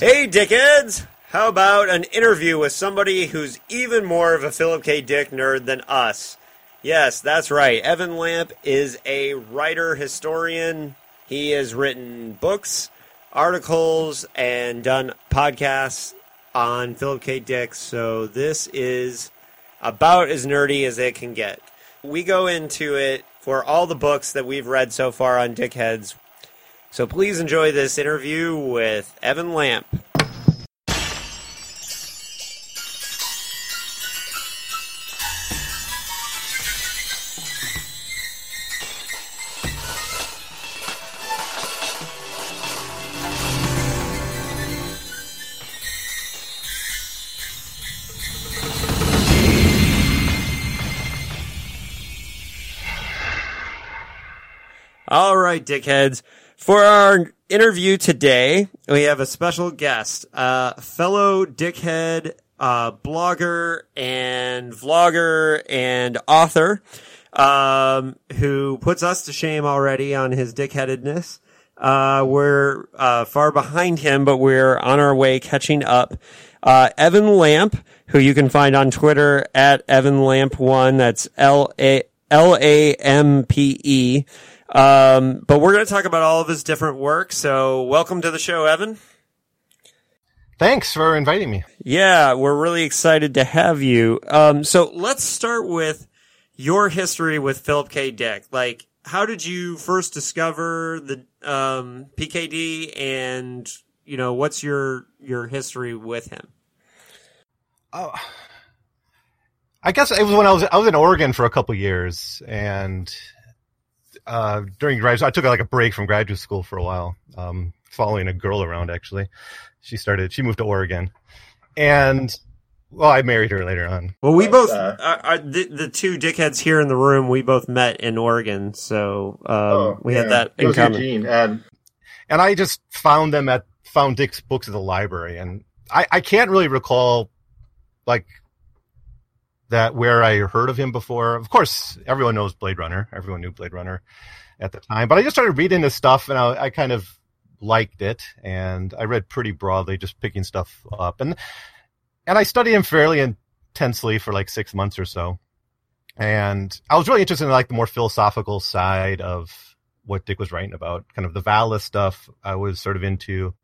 Hey, dickheads! How about an interview with somebody who's even more of a Philip K. Dick nerd than us? Yes, that's right. Evan Lampe is a writer, historian. He has written books, articles, and done podcasts on Philip K. Dick. So this is about as nerdy as it can get. We go into it for all the books that we've read so far on Dickheads. So please enjoy this interview with Evan Lampe. All right, dickheads. For our interview today, we have a special guest, uh, fellow dickhead, uh, blogger and vlogger and author, um, who puts us to shame already on his dickheadedness. Uh, we're, uh, far behind him, but we're on our way catching up. Uh, Evan Lampe, who you can find on Twitter at Evan Lampe one. That's L A, L A M P E. Um, but we're going to talk about all of his different work. So welcome to the show, Evan. Thanks for inviting me. Yeah, we're really excited to have you. Um, so let's start with your history with Philip K. Dick. Like, how did you first discover the um, PKD, and you know, what's your your history with him? Oh, I guess it was when I was I was in Oregon for a couple years, and uh, during graduate, I took like a break from graduate school for a while, um, following a girl around. Actually, she started. She moved to Oregon, and well, I married her later on. Well, we But, both uh, are, are the, the two dickheads here in the room. We both met in Oregon, so um, Oh, we had that in common. Eugene, and and I just found them at found Dick's books at the library, and I I can't really recall like that where I heard of him before. Of course, everyone knows Blade Runner. Everyone knew Blade Runner at the time, but I just started reading this stuff, and I, I kind of liked it, and I read pretty broadly, just picking stuff up, and and I studied him fairly intensely for like six months or so, and I was really interested in like the more philosophical side of what Dick was writing about, kind of the Valis stuff. I was sort of into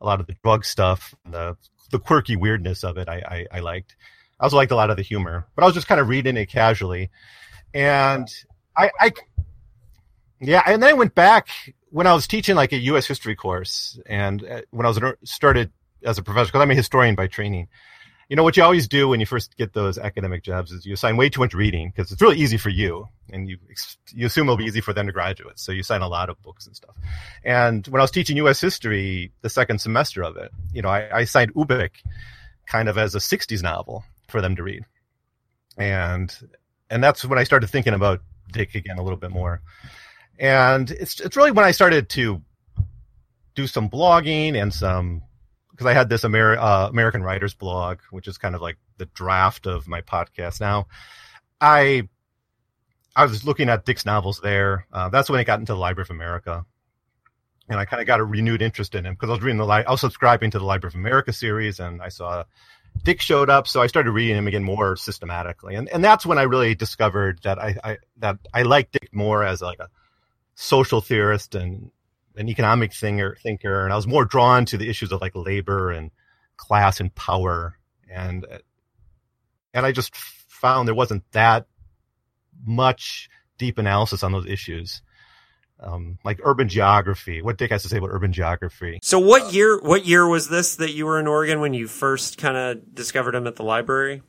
a lot of the drug stuff, the the quirky weirdness of it. I, I, I liked. I also liked a lot of the humor, but I was just kind of reading it casually, and I, I yeah, and then I went back when I was teaching like a U.S. history course, and uh, when I was started as a professor, because I'm a historian by training. You know what you always do when you first get those academic jobs is you assign way too much reading because it's really easy for you, and you you assume it'll be easy for the undergraduates, so you assign a lot of books and stuff. And when I was teaching U.S. history, the second semester of it, you know, I, I assigned Ubik kind of as a '60s novel for them to read, and and that's when I started thinking about Dick again a little bit more. And it's it's really when I started to do some blogging and some because I had this Amer- uh, American Writers blog, which is kind of like the draft of my podcast now. I I was looking at Dick's novels there. Uh, that's when I got into the Library of America, and I kind of got a renewed interest in him because I was reading the li- I was subscribing to the Library of America series, and I saw Dick showed up, so I started reading him again more systematically, and and that's when I really discovered that I, I that I like Dick more as like a social theorist and an economic thinker, thinker, and I was more drawn to the issues of like labor and class and power, and and I just found there wasn't that much deep analysis on those issues, um, like urban geography. What Dick has to say about urban geography. So what year what year was this that you were in Oregon when you first kind of discovered him at the library?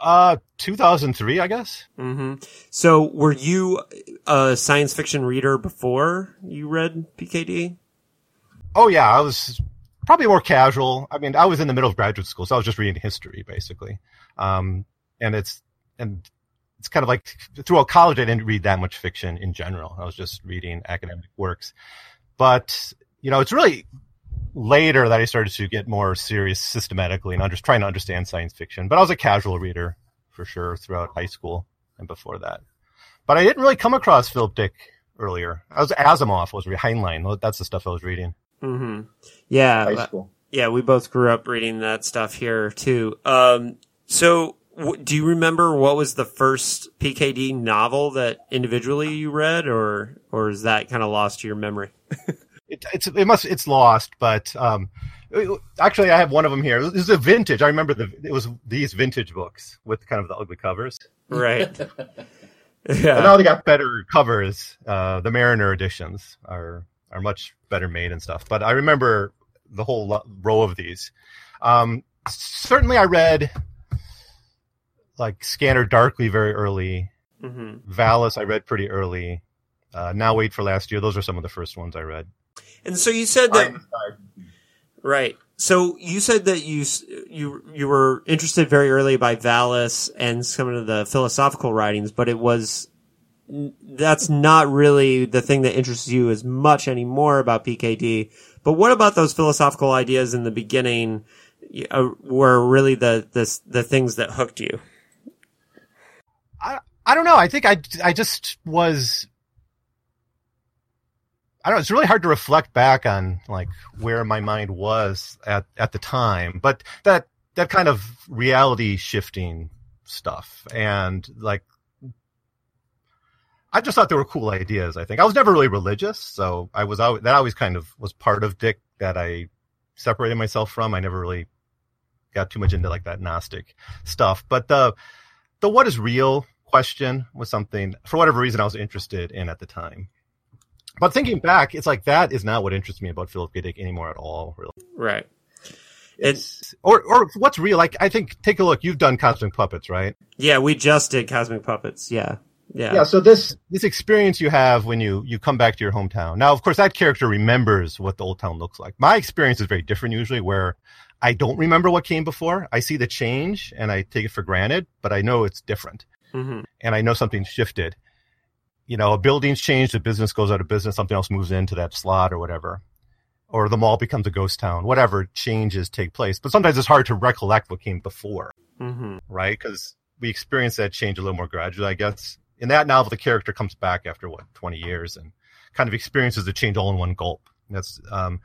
Uh, 2003, I guess. Mm-hmm. So were you a science fiction reader before you read PKD? Oh yeah, I was probably more casual. I mean, I was in the middle of graduate school, so I was just reading history basically. Um, and it's and it's kind of like throughout college, I didn't read that much fiction in general. I was just reading academic works. But you know, it's really later that I started to get more serious systematically and just trying to understand science fiction. But I was a casual reader for sure throughout high school and before that. But I didn't really come across Philip Dick earlier. I was Asimov, was reading Heinlein. That's the stuff I was reading. hmm Yeah. high school. Yeah, we both grew up reading that stuff here too. Um, so w- do you remember what was the first PKD novel that individually you read or, or is that kind of lost to your memory? it, it's it must it's lost, but um, actually I have one of them here. This is a vintage. I remember the it was these vintage books with kind of the ugly covers. Right. But yeah. now they got better covers. Uh, the Mariner editions are are much better made and stuff. But I remember the whole lo- row of these. Um, certainly, I read like Scanner Darkly very early. hmm Valis I read pretty early. Uh, now wait for last year. Those are some of the first ones I read. And so you said that, right. So you said that you, you, you were interested very early by Valis and some of the philosophical writings, but it was, that's not really the thing that interests you as much anymore about PKD. But what about those philosophical ideas in the beginning uh, were really the, the, the things that hooked you? I I don't know. I think I I just was. I don't know. It's really hard to reflect back on like where my mind was at at the time, but that that kind of reality shifting stuff and like I just thought they were cool ideas. I think I was never really religious, so I was always, that always kind of was part of Dick that I separated myself from. I never really got too much into like that Gnostic stuff, but the the what is real question was something for whatever reason I was interested in at the time. But thinking back, it's like that is not what interests me about Philip K. Dick anymore at all. Really, Right. It's or or what's real. Like I think, take a look. You've done Cosmic Puppets, right? yeah, we just did Cosmic Puppets. Yeah. Yeah. yeah so this this experience you have when you you come back to your hometown now of course that character remembers what the old town looks like my experience is very different usually where i don't remember what came before. I see the change and i take it for granted but i know it's different. Hmm and i know something shifted. You know a building's changed a business goes out of business something else moves into that slot or whatever. Or the mall becomes a ghost town. Whatever changes take place. But sometimes it's hard to recollect what came before hmm right? Because we experience that change a little more gradually, I guess. In that novel, the character comes back after what twenty years and kind of experiences the change all in one gulp. That's, um,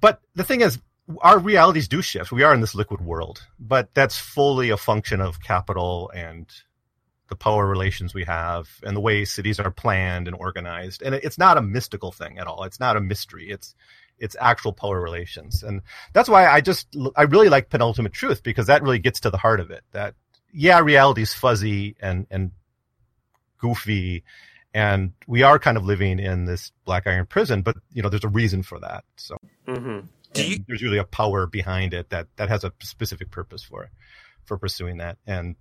but the thing is, our realities do shift. We are in this liquid world, but that's fully a function of capital and the power relations we have and the way cities are planned and organized. And it's not a mystical thing at all. It's not a mystery. It's it's actual power relations, and that's why I just I really like penultimate truth because that really gets to the heart of it. That yeah, reality's fuzzy and and goofy, and we are kind of living in this black iron prison, but you know there's a reason for that. So hmm Do you, there's usually a power behind it that that has a specific purpose for for pursuing that and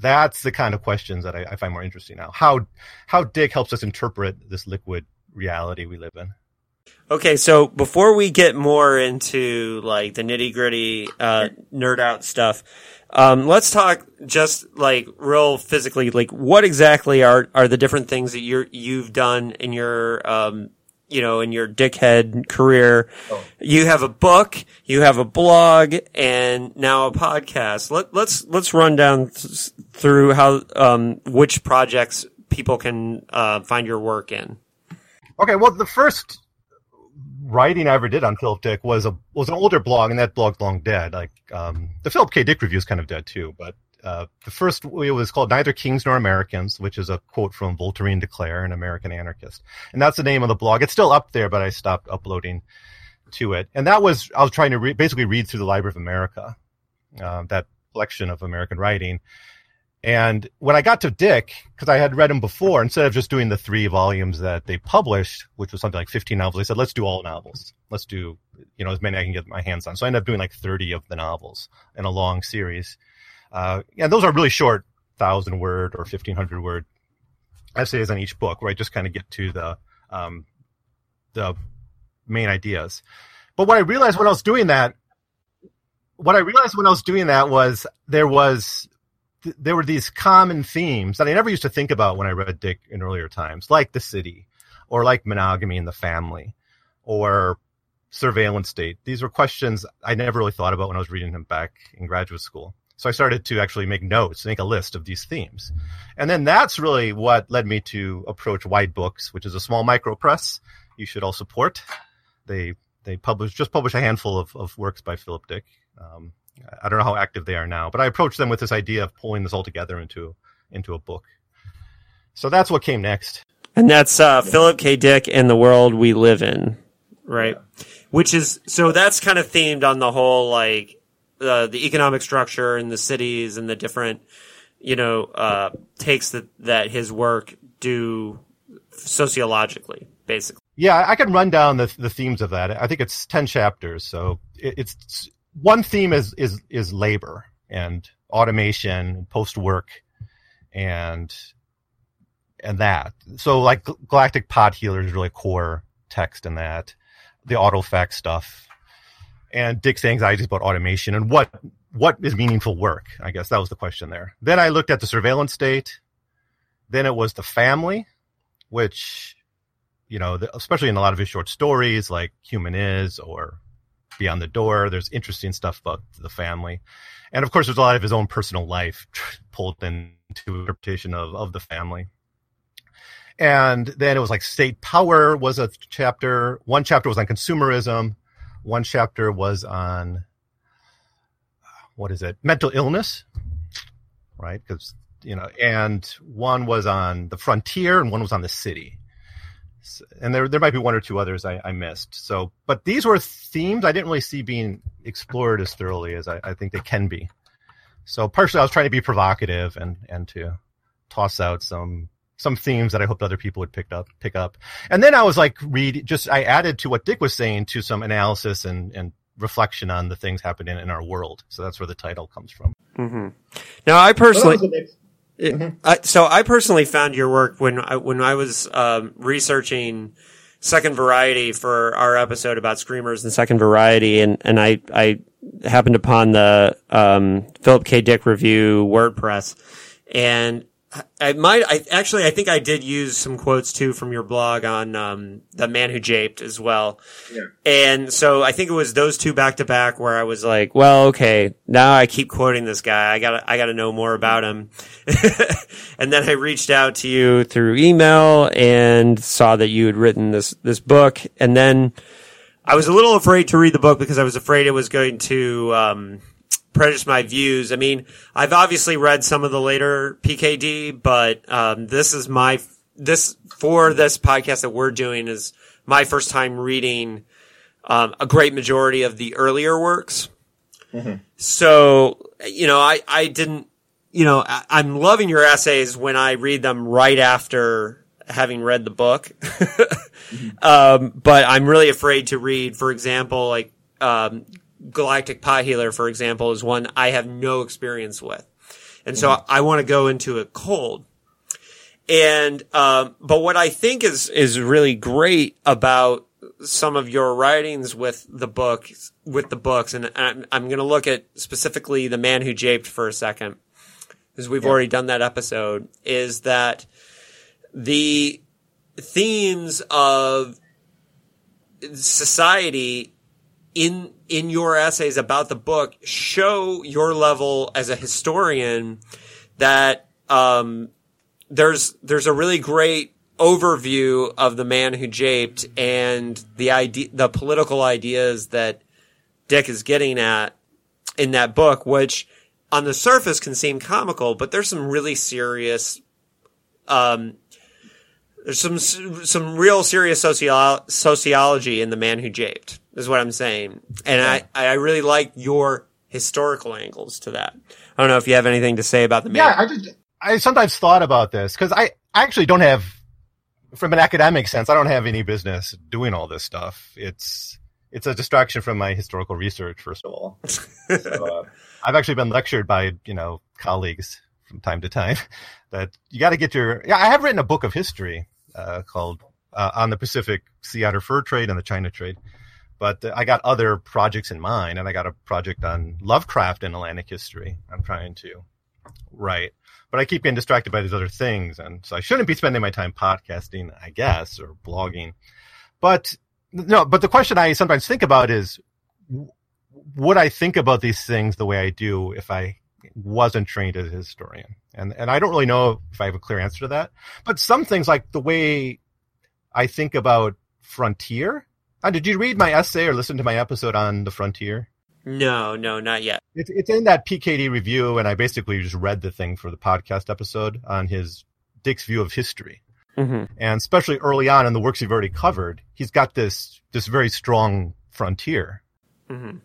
that's the kind of questions that I, I find more interesting now how how dick helps us interpret this liquid reality we live in Okay, so before we get more into like the nitty gritty uh, nerd out stuff, um, let's talk just like real physically. Like, what exactly are are the different things that you're you've done in your um, you know in your dickhead career? Oh. You have a book, you have a blog, and now a podcast. Let let's let's run down th- through how um, which projects people can uh, find your work in. okay well the first writing i ever did on philip dick was a was an older blog and that blog's long dead like um the philip k dick review is kind of dead too but uh, the first it was called Neither Kings Nor Americans, which is a quote from Voltairine de Cleyre, an American anarchist, and that's the name of the blog. It's still up there, but I stopped uploading to it. And that was I was trying to re- basically read through the Library of America, uh, that collection of American writing. And when I got to Dick, because I had read him before, instead of just doing the three volumes that they published, which was something like 15 novels, they said, let's do all novels. Let's do, you know, as many I can get my hands on. So I ended up doing like 30 of the novels in a long series. Uh, yeah, those are really short, thousand word or 1500 word essays on each book, where I just kind of get to the, um, the main ideas. But what I realized when I was doing that, what I realized when I was doing that was there was th- there were these common themes that I never used to think about when I read Dick in earlier times, like the city, or like monogamy in the family, or surveillance state. These were questions I never really thought about when I was reading him back in graduate school. So I started to actually make notes, make a list of these themes. And then that's really what led me to approach Wide Books, which is a small micro press you should all support. They they publish just publish a handful of, of works by Philip Dick. Um, I don't know how active they are now, but I approached them with this idea of pulling this all together into into a book. So that's what came next. And that's uh, Philip K. Dick and the world we live in, right? Yeah. Which is so that's kind of themed on the whole like uh, the economic structure and the cities and the different you know uh, takes that that his work do sociologically, basically. Yeah, I can run down the the themes of that. I think it's ten chapters, so it, it's one theme is is is labor and automation, post work, and and that. So like Galactic Pod Healer is really core text in that. The AutoFac stuff, and Dick's anxieties about automation and what what is meaningful work. I guess that was the question there. Then I looked at the surveillance state. Then it was the family, which you know, especially in a lot of his short stories like Human Is or Beyond the Door. There's interesting stuff about the family. And of course, there's a lot of his own personal life pulled into interpretation of, of the family. And then it was like state power was a chapter. One chapter was on consumerism. One chapter was on, what is it? Mental illness, right? Because, you know, and one was on the frontier and one was on the city and there there might be one or two others I, I, missed. So, but these were themes I didn't really see being explored as thoroughly as I, I, think they can be. So, partially, I was trying to be provocative and and to toss out some some themes that I hoped other people would pick up pick up. And then I was like, read just I added to what Dick was saying to some analysis and and reflection on the things happening in our world. So that's where the title comes from. Mm-hmm. Now, I personally. Mm-hmm. I, so I personally found your work when I, when I was um, researching Second Variety for our episode about screamers and Second Variety, and and I I happened upon the um, Philip K. Dick review WordPress, and I might, I actually, I think I did use some quotes too from your blog on um, the man who japed as well. Yeah. And so I think it was those two back to back where I was like, well, okay, now I keep quoting this guy. I gotta, I gotta know more about him. and then I reached out to you through email and saw that you had written this, this book. And then I was a little afraid to read the book because I was afraid it was going to, um, prejudice my views. I mean, I've obviously read some of the later PKD, but um, this is my this for this podcast that we're doing is my first time reading um, a great majority of the earlier works. Mm-hmm. So you know, I I didn't. You know, I, I'm loving your essays when I read them right after having read the book. mm-hmm. um, but I'm really afraid to read, for example, like um, Galactic Pod Healer, for example, is one I have no experience with. And so mm-hmm. I want to go into it cold. And, um, but what I think is, is really great about some of your writings with the book, with the books, and I'm, I'm going to look at specifically The Man Who Japed for a second, because we've yeah. already done that episode, is that the themes of society in in your essays about the book show your level as a historian that um, there's there's a really great overview of the man who japed and the idea the political ideas that Dick is getting at in that book, which on the surface can seem comical, but there's some really serious um, there's some some real serious socio- sociology in the man who japed is what I'm saying. And I, I really like your historical angles to that. I don't know if you have anything to say about the man. Yeah, I just, I sometimes thought about this because I actually don't have, from an academic sense, I don't have any business doing all this stuff. It's, it's a distraction from my historical research, first of all. so, uh, I've actually been lectured by, you know, colleagues from time to time that you got to get your, yeah, I have written a book of history, uh, called, uh, on the Pacific sea otter fur trade and the China trade but I got other projects in mind, and I got a project on Lovecraft and Atlantic history. I'm trying to write, but I keep getting distracted by these other things, and so I shouldn't be spending my time podcasting, I guess, or blogging. But no, but the question I sometimes think about is, would I think about these things the way I do if I wasn't trained as a historian? And and I don't really know if I have a clear answer to that. But some things like the way I think about frontier Uh, did you read my essay or listen to my episode on the frontier? No, no, not yet. It's it's in that PKD review, and I basically just read the thing for the podcast episode on his Dick's view of history, Mm-hmm. and especially early on in the works you've already covered, he's got this this very strong frontier Mm-hmm.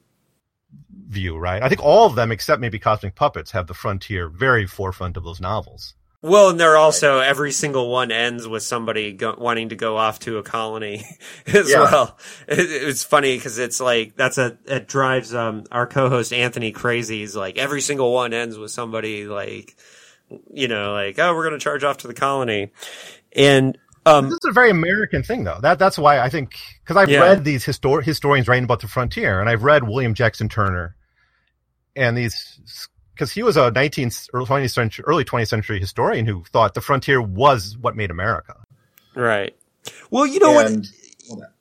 view, right? I think all of them, except maybe Cosmic Puppets, have the frontier very forefront of those novels. Well, and they're also every single one ends with somebody go, wanting to go off to a colony as Yeah. well. It, it's funny because it's like that's a it drives um our co-host Anthony crazy. He's like every single one ends with somebody like you know like oh we're gonna charge off to the colony, and um This is a very American thing, though. That that's why I think because I've Yeah. read these histor- historians writing about the frontier, and I've read William Jackson Turner, and these because he was a 19th early 20th century early 20th century historian who thought the frontier was what made America. right. Well, you know what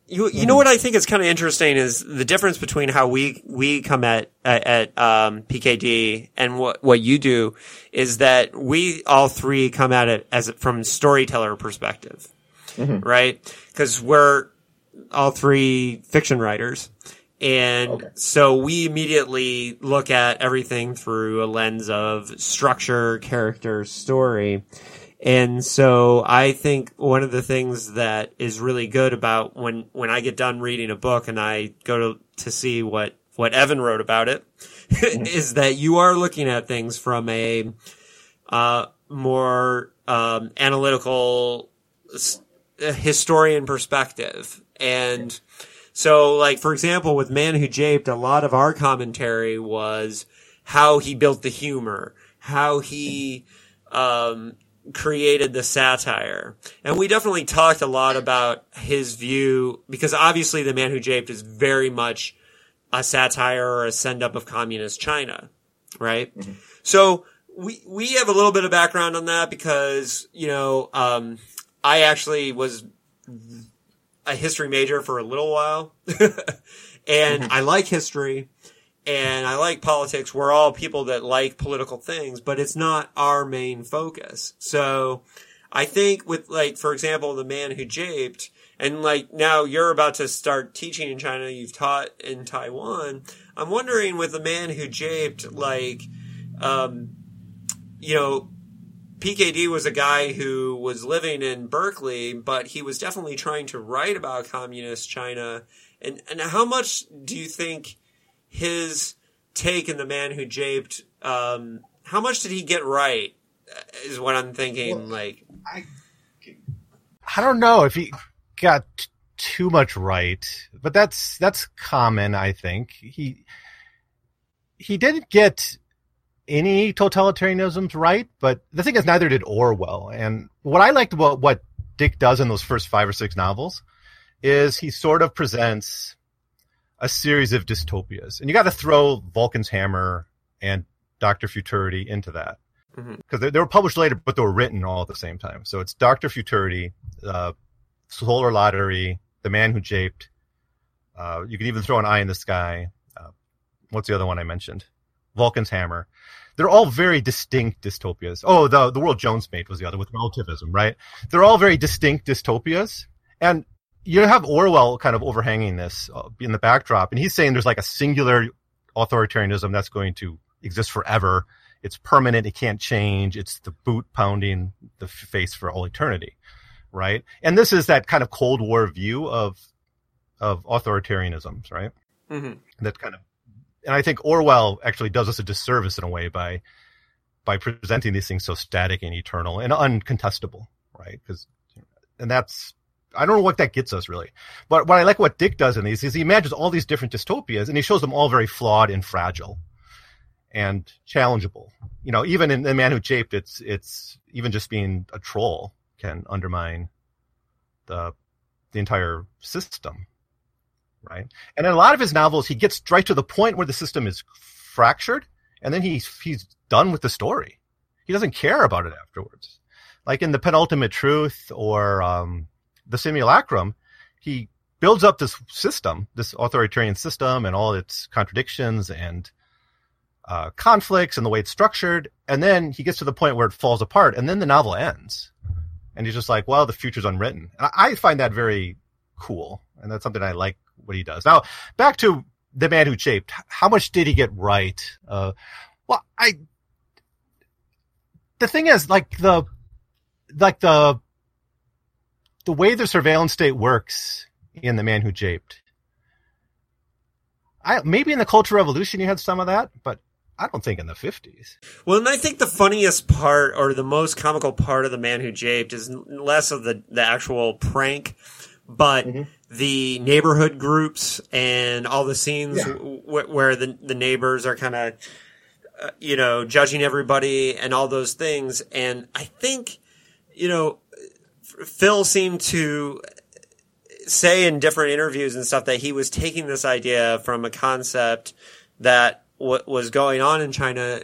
You you know what I think is kind of interesting is the difference between how we we come at at, at um, PKD and what what you do is that we all three come at it as from storyteller perspective, Mhm. right? Because we're all three fiction writers, and Okay. so we immediately look at everything through a lens of structure, character, story. And so I think one of the things that is really good about when, when I get done reading a book and I go to, to see what, what Evan wrote about it is that you are looking at things from a, uh, more, um, analytical uh, historian perspective. And so like, for example, with Man Who Japed, a lot of our commentary was how he built the humor, how he, um, created the satire. And we definitely talked a lot about his view because obviously the man who japed is very much a satire or a send up of communist China, right? So we we have a little bit of background on that because, you know, um I actually was a history major for a little while. and I like history and I like politics. We're all people that like political things, but it's not our main focus. So I think with like, for example, the man who japed, and like now you're about to start teaching in China, you've taught in Taiwan. I'm wondering with the man who japed, like, um, you know, PKD was a guy who was living in Berkeley, but he was definitely trying to write about communist China. And and how much do you think his take in the man who japed? Um, how much did he get right? uh, Is what I'm thinking. Well, like, I I don't know if he got t- too much right, but that's that's common. I think he he didn't get any totalitarianisms right, but the thing is, neither did Orwell. And what I liked about what Dick does in those first five or six novels is he sort of presents a series of dystopias, and you got to throw Vulcan's Hammer and Doctor Futurity into that Mhm. because they, they were published later, but they were written all at the same time. So it's Doctor Futurity, uh, Solar Lottery, The Man Who Japed. Uh, you can even throw an eye in the sky. Uh, what's the other one I mentioned? Vulcan's Hammer. They're all very distinct dystopias. Oh, the the World Jones made was the other with relativism, right? They're all very distinct dystopias, and you have Orwell kind of overhanging this uh, in the backdrop, and he's saying there's like a singular authoritarianism that's going to exist forever. It's permanent. It can't change. It's the boot pounding the face for all eternity, right? And this is that kind of Cold War view of of authoritarianisms, right? mhm. that kind of and I think Orwell actually does us a disservice in a way by by presenting these things so static and eternal and uncontestable, right? Because and that's I don't know what that gets us really, but what I like what Dick does in these is he imagines all these different dystopias and he shows them all very flawed and fragile and challengeable. You know, even in The Man Who Japed, it's it's even just being a troll can undermine the the entire system, right? And in a lot of his novels, he gets right to the point where the system is fractured, and then he's he's done with the story. He doesn't care about it afterwards. Like in the penultimate truth or um, the simulacrum, he builds up this system, this authoritarian system, and all its contradictions and uh, conflicts and the way it's structured, and then he gets to the point where it falls apart, and then the novel ends, and he's just like, "Well, the future's unwritten." And I I find that very cool. and that's something I like what he does. Now, back to the man who japed. How much did he get right? Uh, well, I. The thing is, like the, like the, the way the surveillance state works in the man who japed. I maybe in the Cultural Revolution you had some of that, but I don't think in the 50s. Well, and I think the funniest part or the most comical part of The Man Who Japed is less of the, the actual prank, but mm-hmm. the neighborhood groups and all the scenes yeah. w- where the, the neighbors are kind of, uh, you know, judging everybody and all those things. And I think, you know, Phil seemed to say in different interviews and stuff that he was taking this idea from a concept that what was going on in China,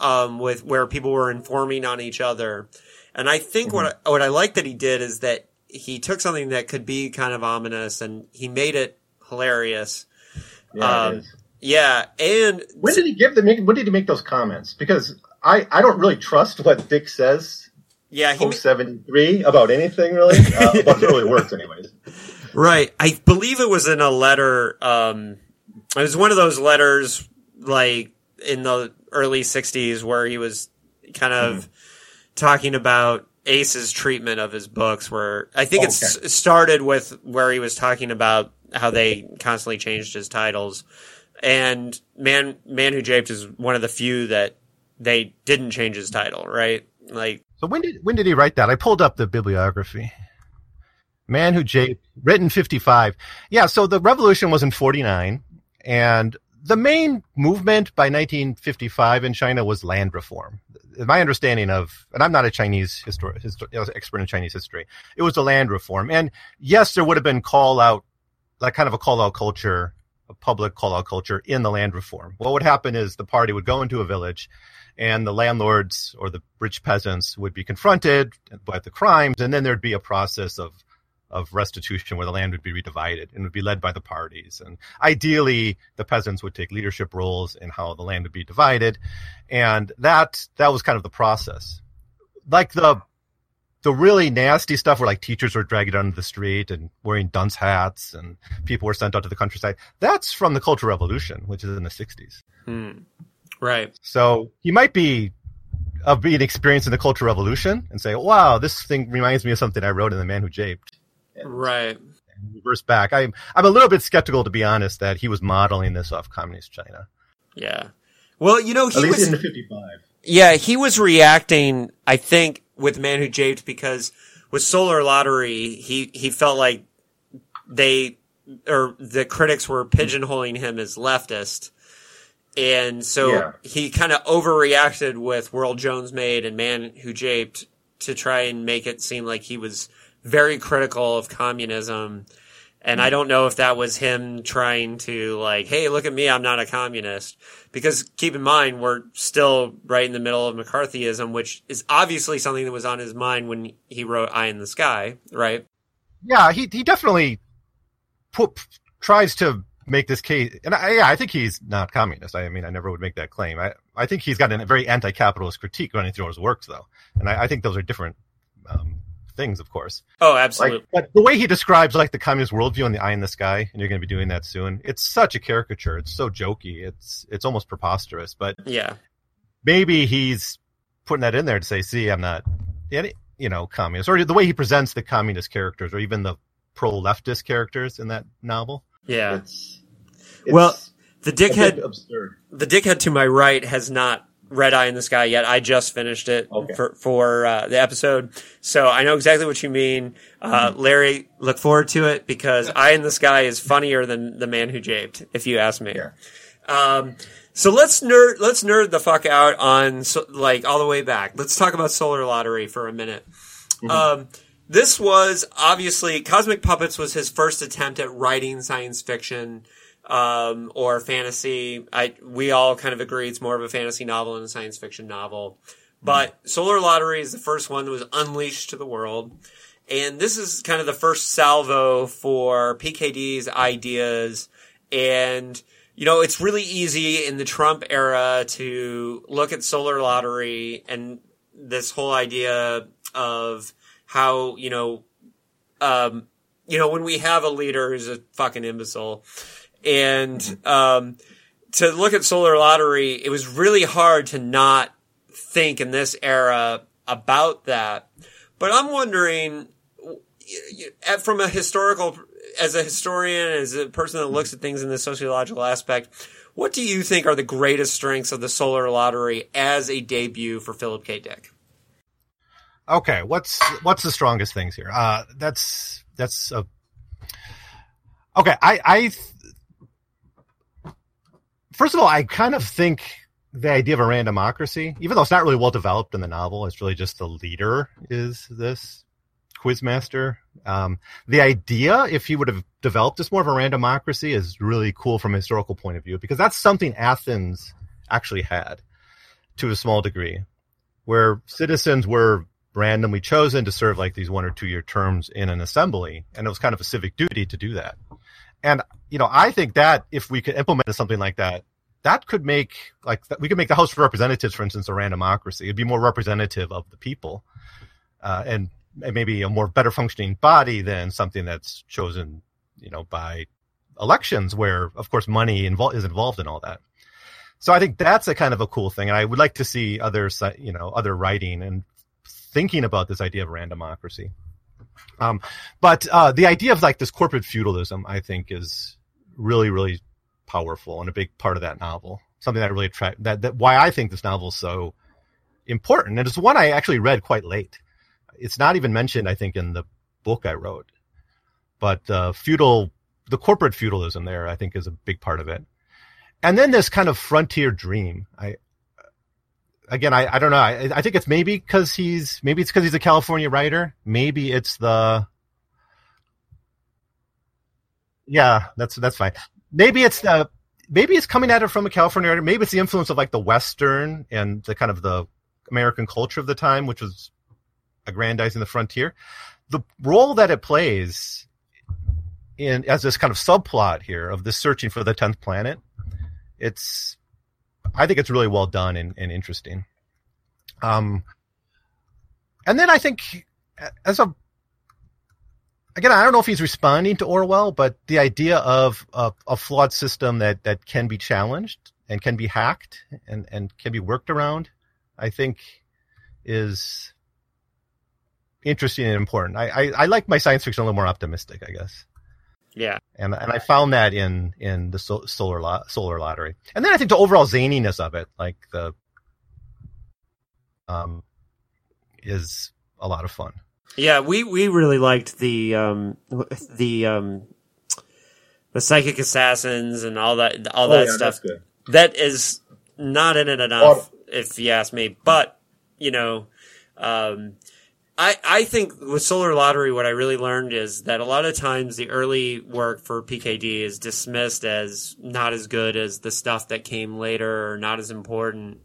um, with where people were informing on each other. And I think mm-hmm. what, I, what I like that he did is that he took something that could be kind of ominous and he made it hilarious. Yeah, um, yeah, and when did he give the when did he make those comments? Because I I don't really trust what Dick says. Yeah, he seventy three about anything really uh, about early works, anyways. Right, I believe it was in a letter. Um, it was one of those letters like in the early 60s where he was kind of mm. talking about Ace's treatment of his books where I think oh, okay. it started with where he was talking about how they constantly changed his titles. And man man who japed is one of the few that they didn't change his title right? Like so when did when did he write that? I pulled up the bibliography. Man who japed written 55 yeah so the revolution was in 49 and the main movement by 1955 in China was land reform. My understanding of, and I'm not a Chinese histor- histor- uh, expert in Chinese history, it was the land reform. And yes, there would have been call out, like kind of a call out culture, a public call out culture in the land reform. What would happen is the party would go into a village and the landlords or the rich peasants would be confronted by the crimes, and then there'd be a process of of restitution where the land would be redivided and would be led by the parties. And ideally, the peasants would take leadership roles in how the land would be divided. And that, that was kind of the process. Like the, the really nasty stuff where like teachers were dragged under the street and wearing dunce hats and people were sent out to the countryside. That's from the Cultural Revolution, which is in the 60s. Hmm. Right. So he might be of being experienced in the Cultural Revolution and say, wow, this thing reminds me of something I wrote in The Man Who Japed right reverse back. I'm I'm a little bit skeptical to be honest that he was modeling this off communist China. Yeah. Well, you know, he At was in the 55. Yeah, he was reacting, I think, with Man Who Japed because with Solar Lottery, he he felt like they or the critics were pigeonholing him as leftist. And so yeah. he kind of overreacted with World Jones Made and Man Who Japed to try and make it seem like he was very critical of communism. And I don't know if that was him trying to like, hey, look at me, I'm not a communist. Because keep in mind, we're still right in the middle of McCarthyism, which is obviously something that was on his mind when he wrote Eye in the Sky, right? Yeah, he he definitely put, tries to make this case, and I, yeah, I think he's not communist. I mean, I never would make that claim. I I think he's got a very anti-capitalist critique running through his works, though, and I, I think those are different um, things, of course. Oh, absolutely. Like, but the way he describes like the communist worldview and the eye in the sky, and you're going to be doing that soon. It's such a caricature. It's so jokey. It's it's almost preposterous. But yeah, maybe he's putting that in there to say, "See, I'm not, any, you know, communist." Or the way he presents the communist characters, or even the pro leftist characters in that novel. Yeah. It's, it's well, the dickhead, the dickhead to my right has not Read Eye in the Sky yet. I just finished it okay. for for uh, the episode, so I know exactly what you mean. Uh, mm-hmm. Larry, look forward to it because Eye in the Sky is funnier than The Man Who Japed, if you ask me. Yeah. Um, so let's nerd let's nerd the fuck out on so, like all the way back. Let's talk about Solar Lottery for a minute. Mm-hmm. Um, this was obviously Cosmic Puppets was his first attempt at writing science fiction um, or fantasy. I we all kind of agree it's more of a fantasy novel and a science fiction novel. But Solar Lottery is the first one that was unleashed to the world. And this is kind of the first salvo for PKD's ideas. And, you know, it's really easy in the Trump era to look at Solar Lottery and this whole idea of how, you know, um, you know, when we have a leader who's a fucking imbecile and, um, to look at solar lottery, it was really hard to not think in this era about that. But I'm wondering, from a historical, as a historian, as a person that looks at things in the sociological aspect, what do you think are the greatest strengths of the solar lottery as a debut for Philip K. Dick? Okay, what's what's the strongest things here? Uh, that's that's a okay. I I first of all, I kind of think the idea of a randomocracy, even though it's not really well developed in the novel, it's really just the leader is this quizmaster. Um, the idea, if he would have developed this more of a randomocracy, is really cool from a historical point of view because that's something Athens actually had to a small degree, where citizens were randomly chosen to serve like these one or two year terms in an assembly, and it was kind of a civic duty to do that. And you know, I think that if we could implement something like that, that could make like we could make the House of Representatives, for instance, a randomocracy. It'd be more representative of the people, uh, and, and maybe a more better functioning body than something that's chosen, you know, by elections, where of course money invo- is involved in all that. So I think that's a kind of a cool thing, and I would like to see other, you know, other writing and thinking about this idea of randomocracy. Um, but uh, the idea of like this corporate feudalism, I think, is really, really powerful and a big part of that novel. Something that really attract that, that why I think this novel is so important, and it's one I actually read quite late. It's not even mentioned, I think, in the book I wrote. But uh, feudal, the corporate feudalism there, I think, is a big part of it. And then this kind of frontier dream. I again, I, I don't know. I, I think it's maybe because he's maybe it's because he's a California writer. Maybe it's the yeah, that's that's fine. Maybe it's the maybe it's coming at it from a California writer. Maybe it's the influence of like the Western and the kind of the American culture of the time, which was aggrandizing the frontier. The role that it plays in as this kind of subplot here of this searching for the tenth planet, it's I think it's really well done and, and interesting. Um, and then I think as a again, I don't know if he's responding to Orwell, but the idea of a, a, flawed system that, that can be challenged and can be hacked and, and can be worked around, I think is interesting and important. I, I, I like my science fiction a little more optimistic, I guess. Yeah, and and I found that in in the solar lot, solar lottery, and then I think the overall zaniness of it, like the um, is a lot of fun. Yeah, we we really liked the um the um the psychic assassins and all that all oh, that yeah, stuff. That is not in it enough, if you ask me. But you know, um, I, I think with Solar Lottery, what I really learned is that a lot of times the early work for PKD is dismissed as not as good as the stuff that came later or not as important.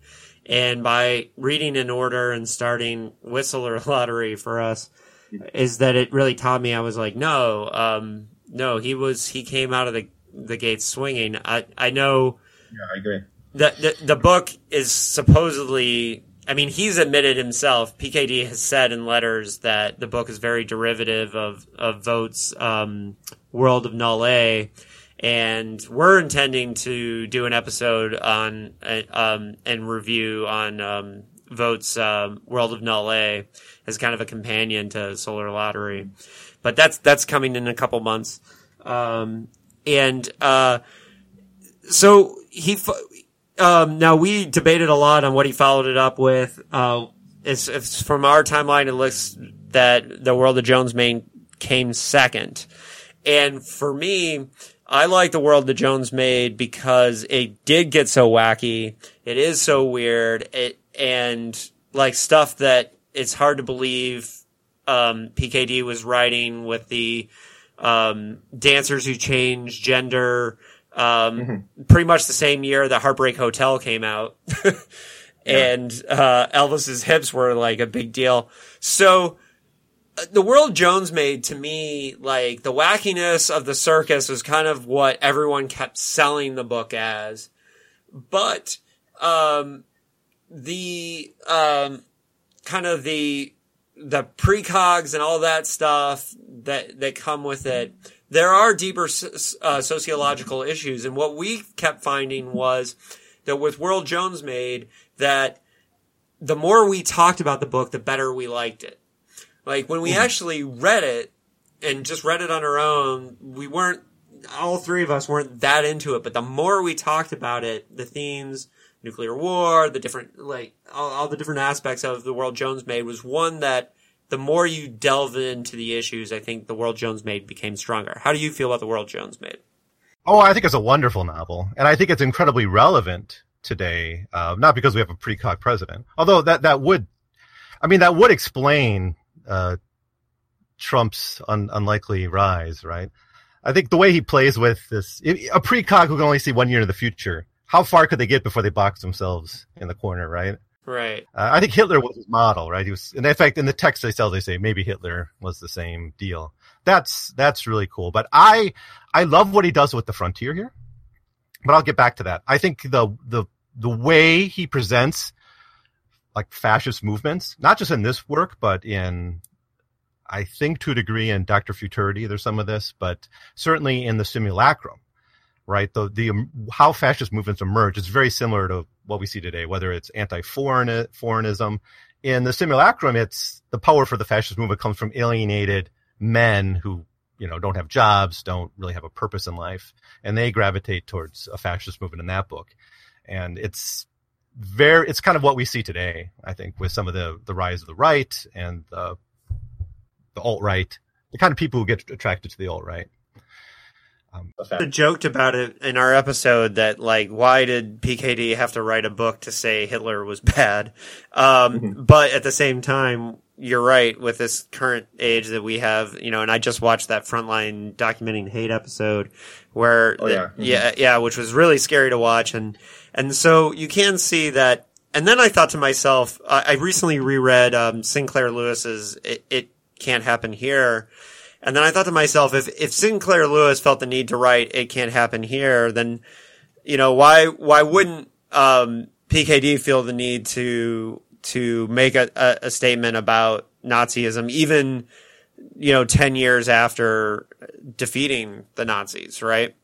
And by reading in order and starting with Solar Lottery for us, is that it really taught me I was like, no, um, no, he was, he came out of the, the gates swinging. I, I know. Yeah, I agree. The, the, the book is supposedly I mean, he's admitted himself. PKD has said in letters that the book is very derivative of of Vogt's um, World of Null A, and we're intending to do an episode on uh, um, and review on um, Vogt's um, World of Null A as kind of a companion to Solar Lottery, but that's that's coming in a couple months, um, and uh, so he um, now we debated a lot on what he followed it up with. Uh, it's, it's from our timeline, it looks that the world of Jones Made came second. And for me, I like the world that Jones made because it did get so wacky. It is so weird. It, and like stuff that it's hard to believe, um, PKD was writing with the, um, dancers who change gender, um, mm-hmm. pretty much the same year that Heartbreak Hotel came out. and uh, Elvis's hips were like a big deal. So uh, the world Jones made to me, like the wackiness of the circus was kind of what everyone kept selling the book as. But um, the um, kind of the the precogs and all that stuff that that come with it, there are deeper uh, sociological issues. And what we kept finding was that with World Jones made that the more we talked about the book, the better we liked it. Like when we mm. actually read it and just read it on our own, we weren't all three of us weren't that into it. But the more we talked about it, the themes, nuclear war, the different like all, all the different aspects of the world Jones made was one that the more you delve into the issues, I think the world Jones made became stronger. How do you feel about the world Jones made? Oh, I think it's a wonderful novel, and I think it's incredibly relevant today. Uh, not because we have a precog president, although that that would, I mean, that would explain uh, Trump's un- unlikely rise, right? I think the way he plays with this, a precog who can only see one year in the future how far could they get before they box themselves in the corner, right? Right. Uh, I think Hitler was his model, right? He was, in fact, in the text they sell, they say maybe Hitler was the same deal. That's that's really cool. But I I love what he does with the frontier here. But I'll get back to that. I think the the the way he presents like fascist movements, not just in this work, but in I think to a degree in Doctor Futurity, there's some of this, but certainly in the simulacrum right? The the um, how fascist movements emerge is very similar to what we see today, whether it's anti-foreign foreignism. In the simulacrum, it's the power for the fascist movement comes from alienated men who you know don't have jobs, don't really have a purpose in life, and they gravitate towards a fascist movement in that book. And it's very it's kind of what we see today, I think, with some of the the rise of the right and the the alt right, the kind of people who get attracted to the alt right. Um, joked about it in our episode that like why did PKD have to write a book to say Hitler was bad? Um, mm-hmm. But at the same time, you're right with this current age that we have, you know. And I just watched that Frontline documenting hate episode where, oh, yeah. Mm-hmm. yeah, yeah, which was really scary to watch, and and so you can see that. And then I thought to myself, I, I recently reread um, Sinclair Lewis's "It, it Can't Happen Here." And then I thought to myself, if, if Sinclair Lewis felt the need to write "It Can't Happen Here," then, you know, why, why wouldn't, um, PKD feel the need to, to make a, a, a statement about Nazism, even, you know, 10 years after defeating the Nazis, right?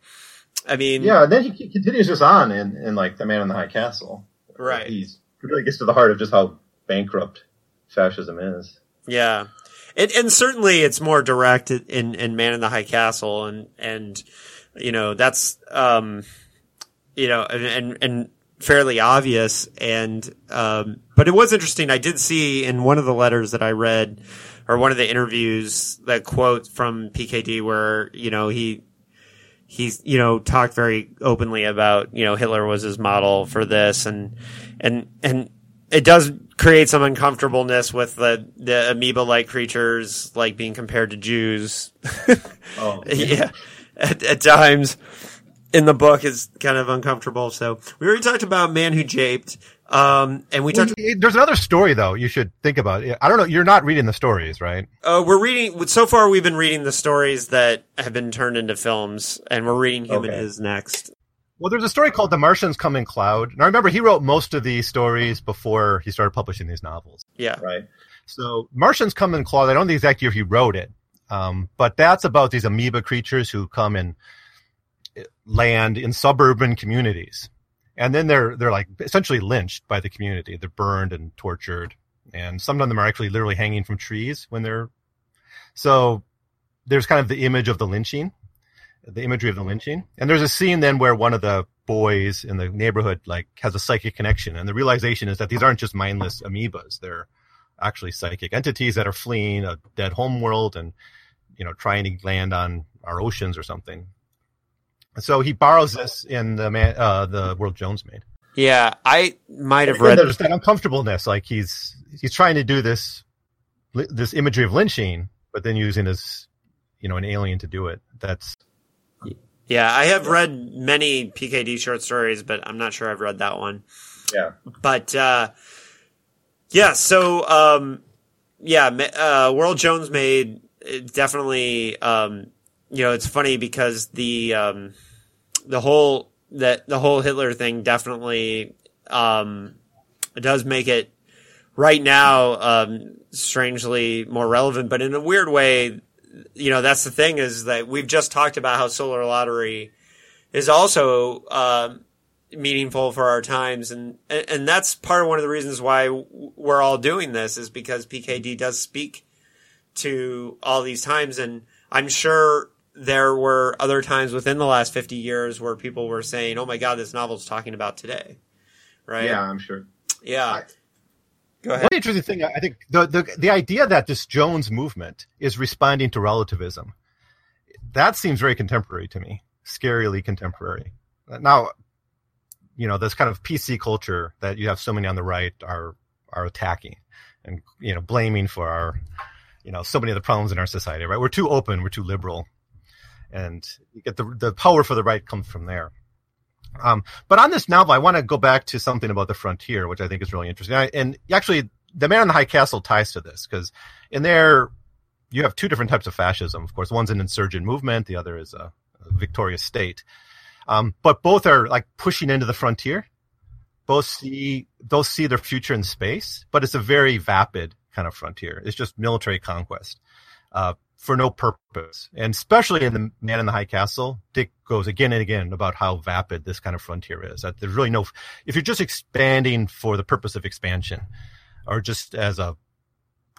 I mean, yeah, and then he continues this on in, in like The Man in the High Castle. Right. He's, he really gets to the heart of just how bankrupt fascism is. Yeah. And, and certainly it's more direct in, in Man in the High Castle and, and, you know, that's, um, you know, and, and fairly obvious. And, um, but it was interesting. I did see in one of the letters that I read or one of the interviews that quote from PKD where, you know, he, he's, you know, talked very openly about, you know, Hitler was his model for this and, and, and it does create some uncomfortableness with the the amoeba like creatures like being compared to Jews. oh, yeah. yeah. At, at, times in the book is kind of uncomfortable. So we already talked about man who japed. Um, and we talked. There's another story though. You should think about. It. I don't know. You're not reading the stories, right? Uh, we're reading. So far, we've been reading the stories that have been turned into films, and we're reading Human okay. Is next. Well, there's a story called The Martians Come in Cloud. Now, I remember, he wrote most of these stories before he started publishing these novels. Yeah. Right. So, Martians Come in Cloud, I don't know the exact year he wrote it, um, but that's about these amoeba creatures who come and uh, land in suburban communities. And then they're, they're like essentially lynched by the community. They're burned and tortured. And some of them are actually literally hanging from trees when they're, so there's kind of the image of the lynching the imagery of the lynching. And there's a scene then where one of the boys in the neighborhood like has a psychic connection, and the realization is that these aren't just mindless amoebas; they're actually psychic entities that are fleeing a dead home world and you know trying to land on our oceans or something. So he borrows this in the man, uh, the world Jones made. Yeah, I might have read. There's that uncomfortableness, like he's he's trying to do this this imagery of lynching, but then using his you know an alien to do it. That's yeah, I have read many PKD short stories, but I'm not sure I've read that one. Yeah. But uh, yeah, so um, yeah, uh, World Jones made definitely. Um, you know, it's funny because the um, the whole that the whole Hitler thing definitely um, does make it right now, um, strangely more relevant, but in a weird way, you know, that's the thing is that we've just talked about how solar lottery is also, um, meaningful for our times. And, and that's part of one of the reasons why we're all doing this is because PKD does speak to all these times. And I'm sure there were other times within the last 50 years where people were saying, Oh my God, this novel's talking about today. Right. Yeah, I'm sure. Yeah. Go ahead. One interesting thing, I think the, the the idea that this Jones movement is responding to relativism, that seems very contemporary to me, scarily contemporary. Now, you know, this kind of PC culture that you have so many on the right are are attacking and you know blaming for our, you know, so many of the problems in our society. Right? We're too open, we're too liberal, and you get the the power for the right comes from there. Um, but on this novel, I want to go back to something about the frontier, which I think is really interesting. I, and actually, the Man in the High Castle ties to this because in there you have two different types of fascism. Of course, one's an insurgent movement, the other is a, a victorious state. Um, but both are like pushing into the frontier. Both see both see their future in space, but it's a very vapid kind of frontier. It's just military conquest. Uh, for no purpose. And especially in the Man in the High Castle, Dick goes again and again about how vapid this kind of frontier is. That there's really no, if you're just expanding for the purpose of expansion, or just as a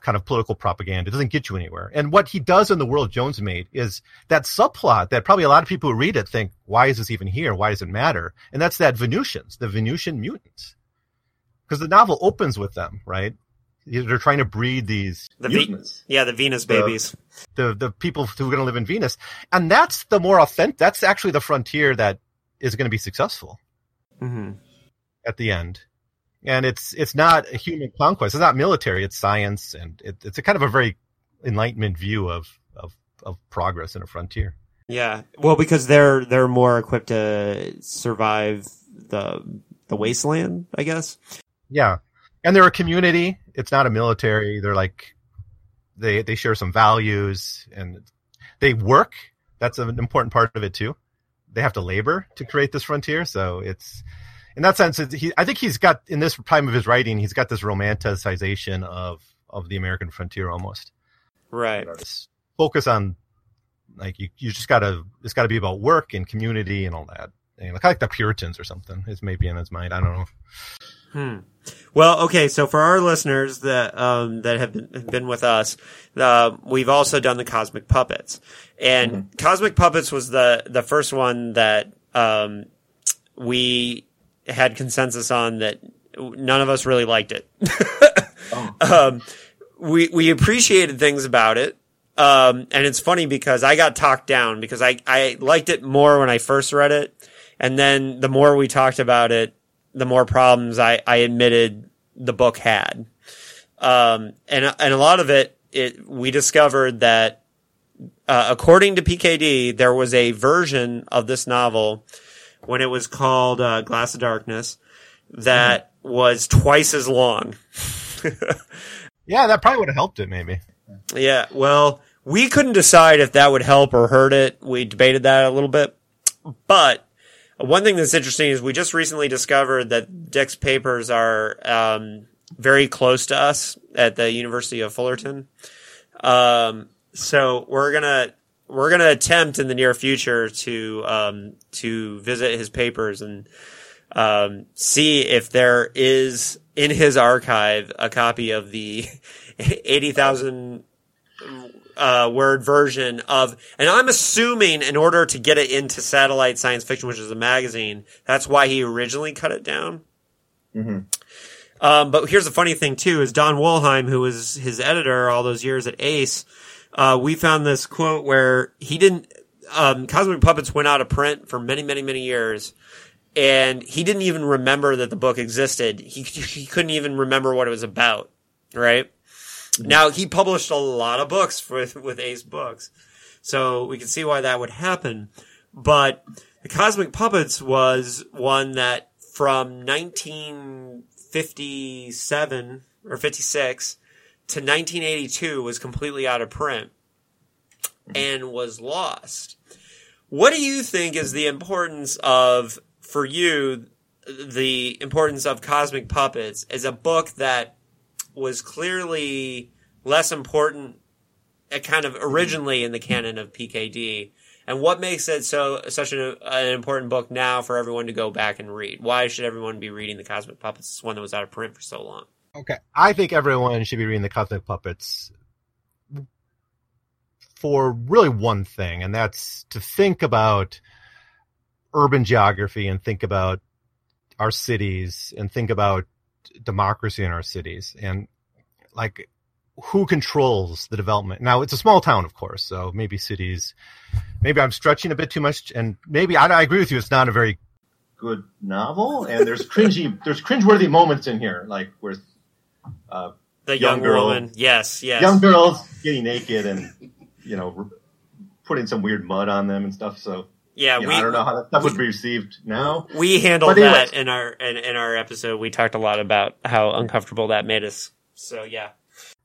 kind of political propaganda, it doesn't get you anywhere. And what he does in the world Jones made is that subplot that probably a lot of people who read it think, why is this even here? Why does it matter? And that's that Venusians, the Venusian mutants. Because the novel opens with them, right? They're trying to breed these The Ve- Mutants. yeah, the Venus babies. the the people who are going to live in Venus, and that's the more authentic. That's actually the frontier that is going to be successful hmm at the end. And it's it's not a human conquest. It's not military. It's science, and it, it's a kind of a very enlightenment view of of of progress in a frontier. Yeah. Well, because they're they're more equipped to survive the the wasteland, I guess. Yeah, and they're a community. It's not a military. They're like they they share some values and they work. That's an important part of it too. They have to labor to create this frontier. So it's in that sense. It's, he, I think he's got in this time of his writing, he's got this romanticization of of the American frontier almost. Right. Focus on like you, you just gotta it's got to be about work and community and all that. And of like the Puritans or something is maybe in his mind. I don't know. Hmm. Well, okay. So for our listeners that um, that have been, have been with us, uh, we've also done the Cosmic Puppets, and Cosmic Puppets was the the first one that um, we had consensus on that none of us really liked it. um, we we appreciated things about it. Um, and it's funny because I got talked down because I, I liked it more when I first read it. And then the more we talked about it, the more problems I, I admitted the book had. Um, and, and a lot of it, it, we discovered that, uh, according to PKD, there was a version of this novel when it was called, uh, Glass of Darkness that was twice as long. Yeah, that probably would have helped it. Maybe. Yeah, well, we couldn't decide if that would help or hurt it. We debated that a little bit. But one thing that's interesting is we just recently discovered that Dick's papers are um, very close to us at the University of Fullerton. Um, so we're gonna we're gonna attempt in the near future to um, to visit his papers and um, see if there is in his archive a copy of the 80,000 uh, word version of, and I'm assuming in order to get it into Satellite Science Fiction, which is a magazine, that's why he originally cut it down. Mhm. Um, but here's the funny thing too: is Don Wollheim, who was his editor all those years at Ace, uh, we found this quote where he didn't. Um, Cosmic Puppets went out of print for many, many, many years, and he didn't even remember that the book existed. He he couldn't even remember what it was about. Right Mm-hmm. now, he published a lot of books with with Ace Books, so we can see why that would happen. But the Cosmic Puppets was one that from 1957 or 56 to 1982 was completely out of print and was lost. What do you think is the importance of, for you, the importance of Cosmic Puppets as a book that was clearly less important, uh, kind of originally in the canon of PKD. And what makes it so such an, an important book now for everyone to go back and read? Why should everyone be reading the Cosmic Puppets? It's one that was out of print for so long. Okay, I think everyone should be reading the Cosmic Puppets for really one thing, and that's to think about urban geography and think about our cities and think about democracy in our cities and like who controls the development. Now it's a small town, of course, so maybe cities, maybe I'm stretching a bit too much, and maybe I, I agree with you. It's not a very good novel, and there's cringy, there's cringeworthy moments in here, like where uh, The Young young, girl. woman, yes, yes, young girls getting naked and you know putting some weird mud on them and stuff. So yeah. you know, we I don't know how that stuff would be received now. we handled that in our in, in our episode. We talked a lot about how uncomfortable that made us. So yeah,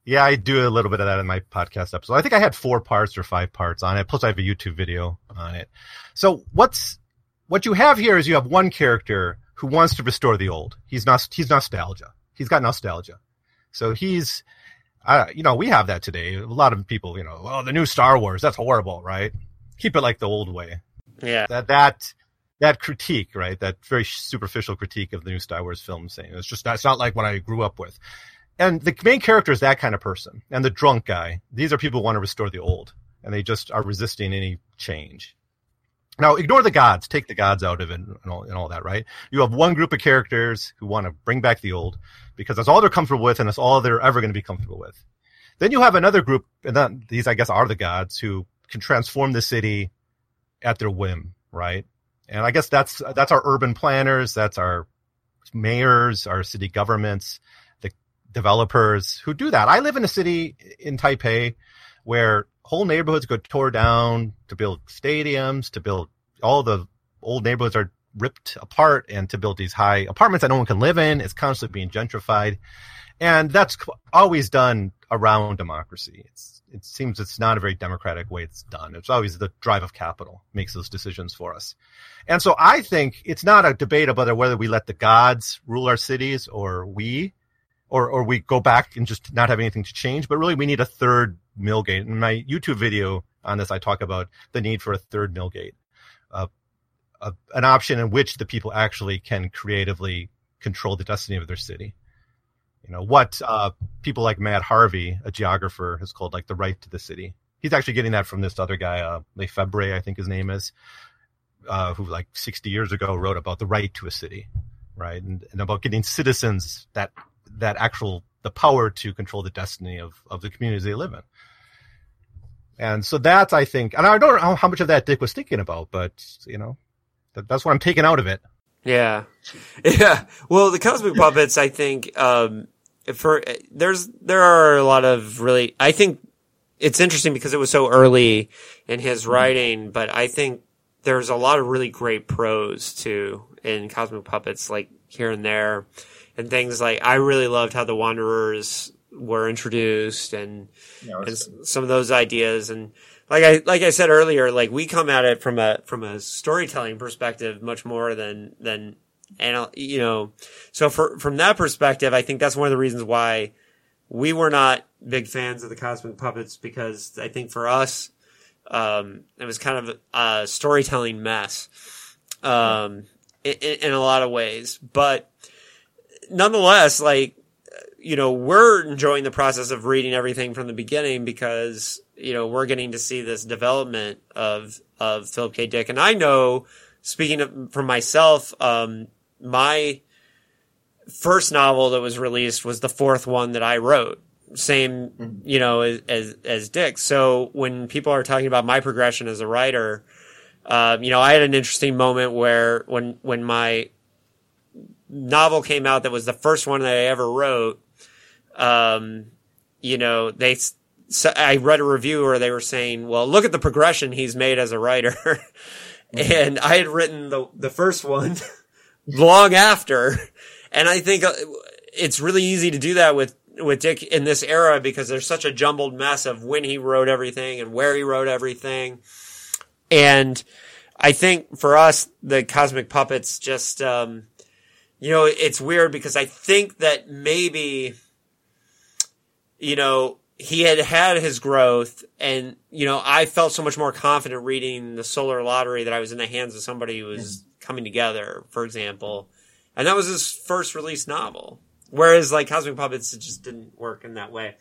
Yeah, I do a little bit of that in my podcast episode. I think I had four parts or five parts on it. Plus, I have a YouTube video on it. So what's what you have here is you have one character who wants to restore the old. He's not. He's nostalgia. He's got nostalgia. So he's, uh, you know, we have that today. A lot of people, you know, oh, the new Star Wars, that's horrible, right? Keep it like the old way. Yeah, That that that critique, right? That very superficial critique of the new Star Wars film, saying it's just that's not like what I grew up with. And the main character is that kind of person. And the drunk guy, these are people who want to restore the old, and they just are resisting any change. Now, ignore the gods, take the gods out of it and all, and all that, right? You have one group of characters who want to bring back the old because that's all they're comfortable with and that's all they're ever going to be comfortable with. Then you have another group, and these, I guess, are the gods who can transform the city at their whim, right? And I guess that's that's our urban planners, that's our mayors, our city governments, the developers who do that. I live in a city in Taipei where whole neighborhoods go tore down to build stadiums, to build all the old neighborhoods are ripped apart and to build these high apartments that no one can live in. It's constantly being gentrified. And that's always done around democracy. It's, it seems it's not a very democratic way it's done. It's always the drive of capital makes those decisions for us. And so I think it's not a debate about whether we let the gods rule our cities or we, or, or we go back and just not have anything to change, but really we need a third Millgate. In my YouTube video on this, I talk about the need for a third Millgate, uh, a, an option in which the people actually can creatively control the destiny of their city. You know, what uh, people like Matt Harvey, a geographer, has called like the right to the city. He's actually getting that from this other guy, uh, Lefebvre, I think his name is, uh, who like 60 years ago wrote about the right to a city, right? And, and about getting citizens that, that actual, the power to control the destiny of, of the communities they live in. And so that's, I think, and I don't know how much of that Dick was thinking about, but, you know, that, that's what I'm taking out of it. Yeah. Yeah. Well, the Cosmic Puppets, I think, um, for, there's, there are a lot of really, I think it's interesting because it was so early in his writing, but I think there's a lot of really great prose too in Cosmic Puppets, like here and there and things like, I really loved how the Wanderers were introduced and, know, and some of those ideas and like I like I said earlier, like we come at it from a from a storytelling perspective much more than than and you know so for from that perspective, I think that's one of the reasons why we were not big fans of the Cosmic Puppets because I think for us um, it was kind of a storytelling mess um, in, in a lot of ways, but nonetheless, like you know, we're enjoying the process of reading everything from the beginning because, you know, we're getting to see this development of, of Philip K. Dick. And I know, speaking of, for myself, um, my first novel that was released was the fourth one that I wrote. Same, you know, as, as, as Dick. So when people are talking about my progression as a writer, um, you know, I had an interesting moment where when, when my novel came out that was the first one that I ever wrote, um, you know, they, so I read a review where they were saying, well, look at the progression he's made as a writer. and I had written the, the first one long after. And I think uh, it's really easy to do that with, with Dick in this era because there's such a jumbled mess of when he wrote everything and where he wrote everything. And I think for us, the Cosmic Puppets just, um, you know, it's weird because I think that maybe you know, he had had his growth and, you know, I felt so much more confident reading the solar lottery that I was in the hands of somebody who was coming together, for example. And that was his first release novel. Whereas like Cosmic Puppets, it just didn't work in that way.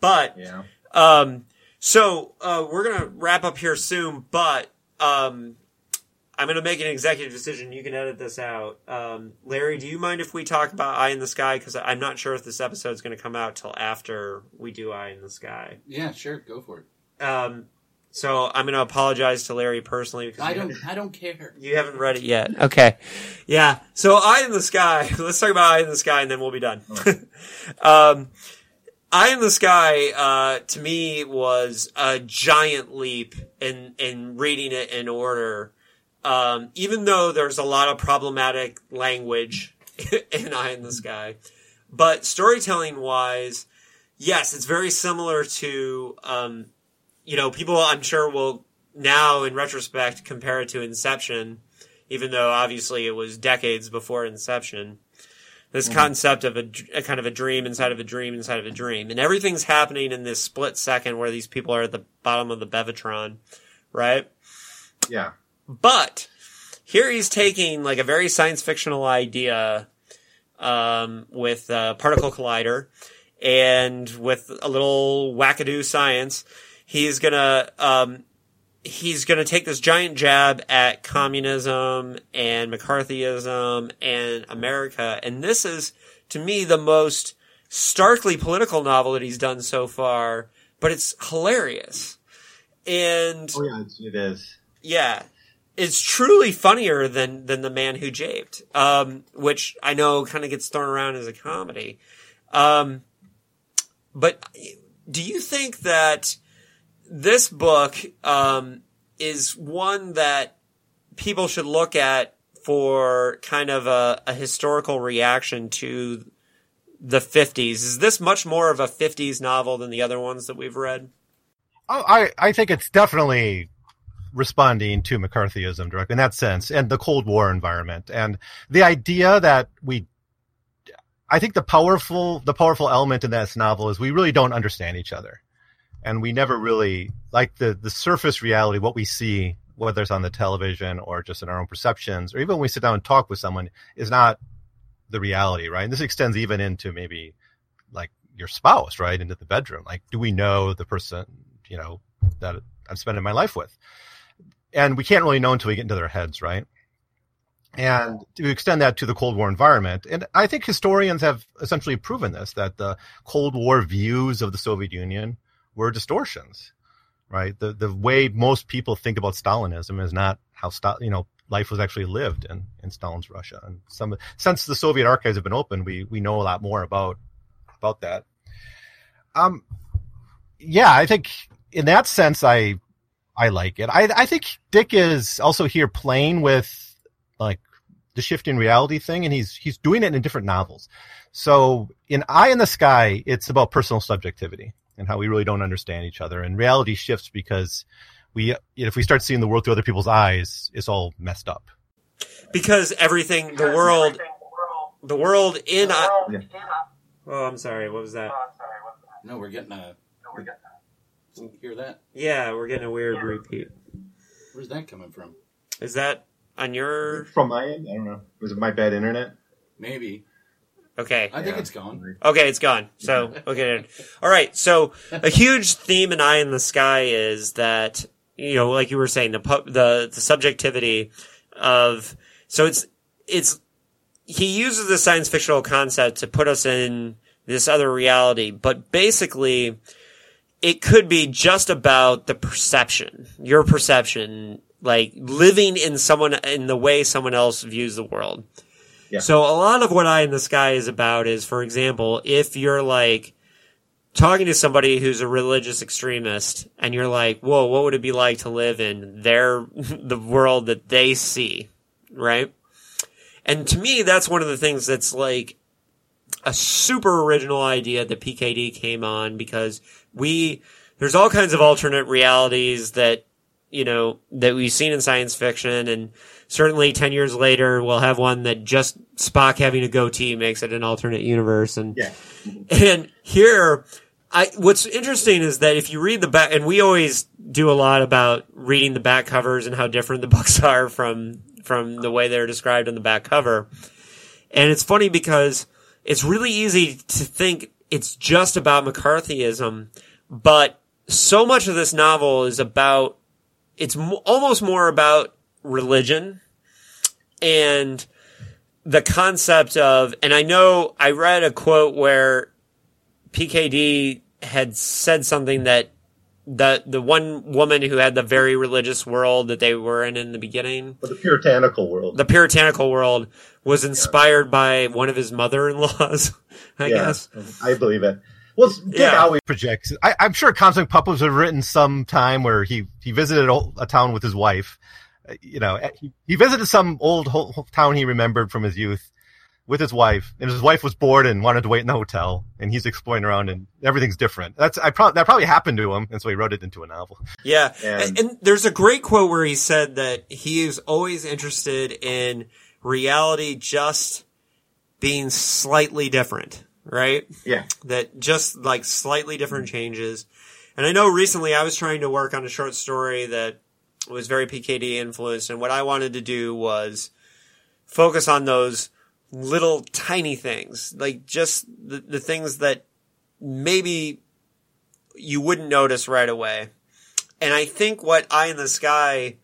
But, Yeah. um, so, uh, we're gonna wrap up here soon, but, um, I'm gonna make an executive decision. You can edit this out. Um, Larry, do you mind if we talk about Eye in the Sky? Cause I'm not sure if this episode is gonna come out till after we do Eye in the Sky. Yeah, sure, go for it. Um, so I'm gonna apologize to Larry personally because I don't. I don't care. you haven't read it yet. Okay. Yeah. So Eye in the Sky. Let's talk about Eye in the Sky and then we'll be done. um, Eye in the Sky, uh, to me was a giant leap in, in reading it in order. Um, even though there's a lot of problematic language in Eye in the Sky, but storytelling wise, yes, it's very similar to, um, you know, people I'm sure will now in retrospect compare it to Inception, even though obviously it was decades before Inception. This concept of a, a kind of a dream inside of a dream inside of a dream, and everything's happening in this split second where these people are at the bottom of the Bevatron, right? Yeah. But here he's taking like a very science fictional idea um, with a particle collider and with a little wackadoo science. He's gonna um, he's gonna take this giant jab at communism and McCarthyism and America, and this is to me the most starkly political novel that he's done so far. But it's hilarious, and Oh yeah, it is. yeah, it's truly funnier than than the man who japed, um, which I know kind of gets thrown around as a comedy. Um, but do you think that this book um, is one that people should look at for kind of a, a historical reaction to the 50s? Is this much more of a 50s novel than the other ones that we've read? Oh, I, I think it's definitely responding to McCarthyism directly in that sense and the Cold War environment and the idea that we I think the powerful the powerful element in this novel is we really don't understand each other. And we never really like the the surface reality, what we see, whether it's on the television or just in our own perceptions, or even when we sit down and talk with someone, is not the reality, right? And this extends even into maybe like your spouse, right? Into the bedroom. Like, do we know the person, you know, that I'm spending my life with? And we can't really know until we get into their heads, right? And to extend that to the Cold War environment, and I think historians have essentially proven this that the Cold War views of the Soviet Union were distortions, right? The the way most people think about Stalinism is not how Stal- you know life was actually lived in in Stalin's Russia. And some since the Soviet archives have been open, we we know a lot more about about that. Um, yeah, I think in that sense, I I like it. I I think Dick is also here playing with like the shifting reality thing, and he's he's doing it in different novels. So in Eye in the Sky, it's about personal subjectivity and how we really don't understand each other, and reality shifts because we if we start seeing the world through other people's eyes, it's all messed up. Because everything, the world, the world in. Yeah. Oh, I'm sorry. What was that? No, we're getting a. Hear that? Yeah, we're getting a weird repeat. Where's that coming from? Is that on your? From my end, I don't know. Was it my bad internet? Maybe. Okay. I think Yeah. it's gone. Okay, it's gone. So okay. All right. So a huge theme in Eye in the Sky is that you know, like you were saying, the pu- the the subjectivity of so it's it's he uses the science fictional concept to put us in this other reality, but basically it could be just about the perception, your perception, like living in someone in the way someone else views the world. Yeah. So a lot of what Eye in the Sky is about is, for example, if you're like talking to somebody who's a religious extremist and you're like, whoa, what would it be like to live in their, the world that they see? Right? And to me, that's one of the things that's like a super original idea that PKD came on because we, there's all kinds of alternate realities that, you know, that we've seen in science fiction and certainly 10 years later we'll have one that just Spock having a goatee makes it an alternate universe and Yeah. and here I what's interesting is that if you read the back, and we always do a lot about reading the back covers and how different the books are from from the way they're described on the back cover. And it's funny because it's really easy to think it's just about McCarthyism, but so much of this novel is about it's mo- almost more about religion and the concept of and I know I read a quote where PKD had said something that the the one woman who had the very religious world that they were in in the beginning, But the puritanical world. the puritanical world, was inspired by one of his mother-in-laws. I yeah, guess. I believe it. Well, Dick Yeah. always projects. I, I'm sure Cosmic Pup was written some time where he he visited a, a town with his wife. Uh, You know, he, he visited some old ho- ho- town he remembered from his youth with his wife, and his wife was bored and wanted to wait in the hotel, and he's exploring around, and everything's different. That's I pro- that probably happened to him, and so he wrote it into a novel. Yeah. And- And, and there's a great quote where he said that he is always interested in reality just being slightly different, right? yeah. That just like slightly different mm-hmm. changes. And I know recently I was trying to work on a short story that was very PKD influenced, and what I wanted to do was focus on those little tiny things, like just the, the things that maybe you wouldn't notice right away. And I think what Eye in the Sky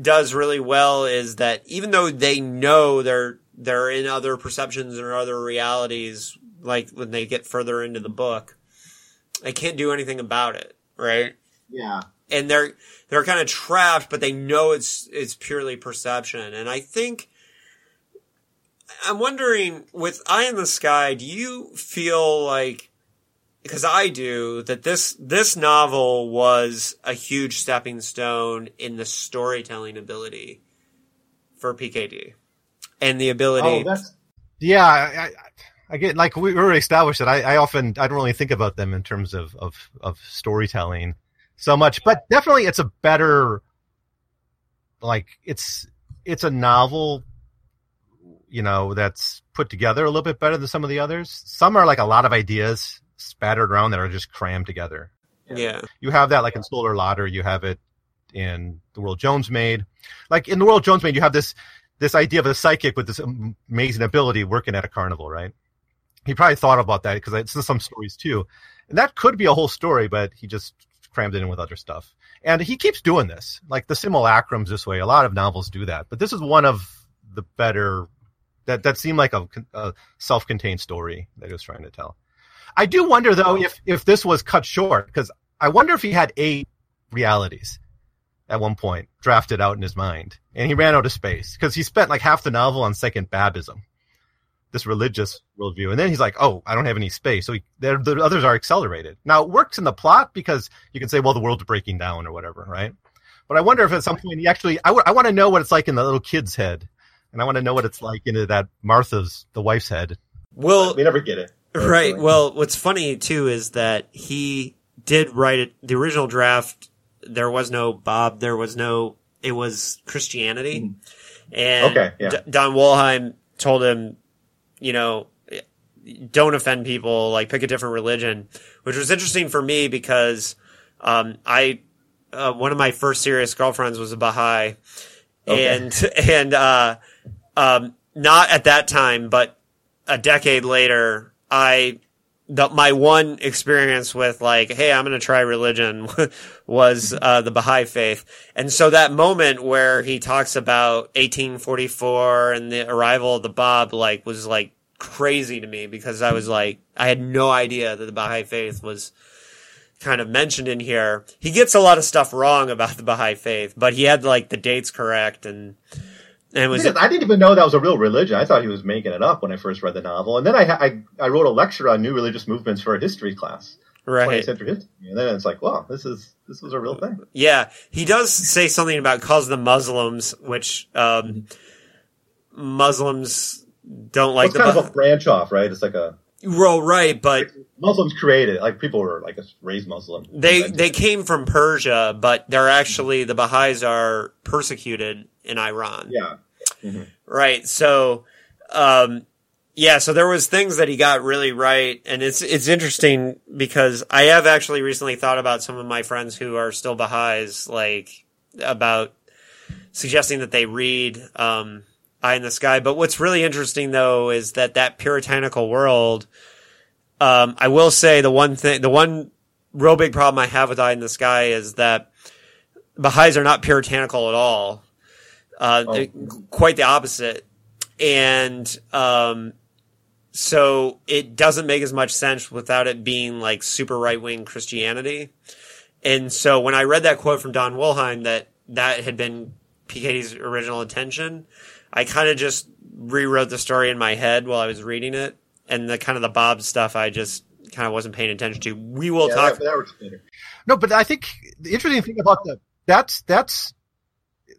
does really well is that even though they know they're they're in other perceptions or other realities, like when they get further into the book, they can't do anything about it, right? Yeah. and they're they're kind of trapped, but they know it's it's purely perception. And I think I'm wondering with Eye in the Sky, do you feel like because I do that this this novel was a huge stepping stone in the storytelling ability for PKD and the ability. Oh, Yeah, I, I, I get like we already established that I, I often I don't really think about them in terms of, of of storytelling so much, but definitely it's a better like it's it's a novel you know that's put together a little bit better than some of the others. Some are like a lot of ideas spattered around that are just crammed together. yeah, You have that like in Solar Lottery, you have it in The World Jones Made. Like in The World Jones Made, you have this this idea of a psychic with this amazing ability working at a carnival, right? He probably thought about that because it's in some stories too, and that could be a whole story, but he just crammed it in with other stuff. And he keeps doing this, like the simulacrums this way. A lot of novels do that, but this is one of the better that that seemed like a, a self-contained story that he was trying to tell. I do wonder though if if this was cut short because I wonder if he had eight realities at one point drafted out in his mind, and he ran out of space because he spent like half the novel on second Babism, this religious worldview, and then he's like, "Oh, I don't have any space." So he, the the others are accelerated. Now it works in the plot because you can say, "Well, the world's breaking down" or whatever, right? But I wonder if at some point he actually, I want to know what it's like in the little kid's head, and I want to know what it's like into that Martha's, the wife's head. well, we never get it. Right. Well, what's funny too is that he did write it. The original draft, there was no Bab. There was no. It was Christianity, and Okay, yeah. D- Don Wollheim told him, you know, don't offend people. Like pick a different religion, which was interesting for me because um, I uh, one of my first serious girlfriends was a Baha'i, Okay. and and uh, um, not at that time, but a decade later, I the, my one experience with like, hey, I'm going to try religion was uh, the Baha'i faith, and so that moment where he talks about 1844 and the arrival of the Bab, like, was like crazy to me because I was like, I had no idea that the Baha'i faith was kind of mentioned in here. He gets a lot of stuff wrong about the Baha'i faith, but he had like the dates correct and and was I didn't even know that was a real religion. I thought he was making it up when I first read the novel. And then I, I, I wrote a lecture on new religious movements for a history class, 20th right. century history. And then it's like, wow, this is this was a real thing. Yeah, he does say something about calls the Muslims, which um, Muslims don't like it's the kind of a branch off, right? It's like a well, right, but Muslims created. Like people were like raised Muslim. they they came from Persia, but they're actually the Baha'is are persecuted in Iran. yeah. Right. So, um, yeah, so there was things that he got really right, and it's it's interesting because I have actually recently thought about some of my friends who are still Baha'is, like about suggesting that they read um, Eye in the Sky. But what's really interesting though is that that puritanical world. Um, I will say the one thing, the one real big problem I have with Eye in the Sky is that Baha'is are not puritanical at all. Uh, Oh. quite the opposite. And, um, so it doesn't make as much sense without it being like super right wing Christianity. And so when I read that quote from Don Wollheim that that had been PK's original intention, I kind of just rewrote the story in my head while I was reading it. And the kind of the Bab stuff I just kind of wasn't paying attention to. We will Yeah, talk. that, that works better. No, but I think the interesting thing about the that's that's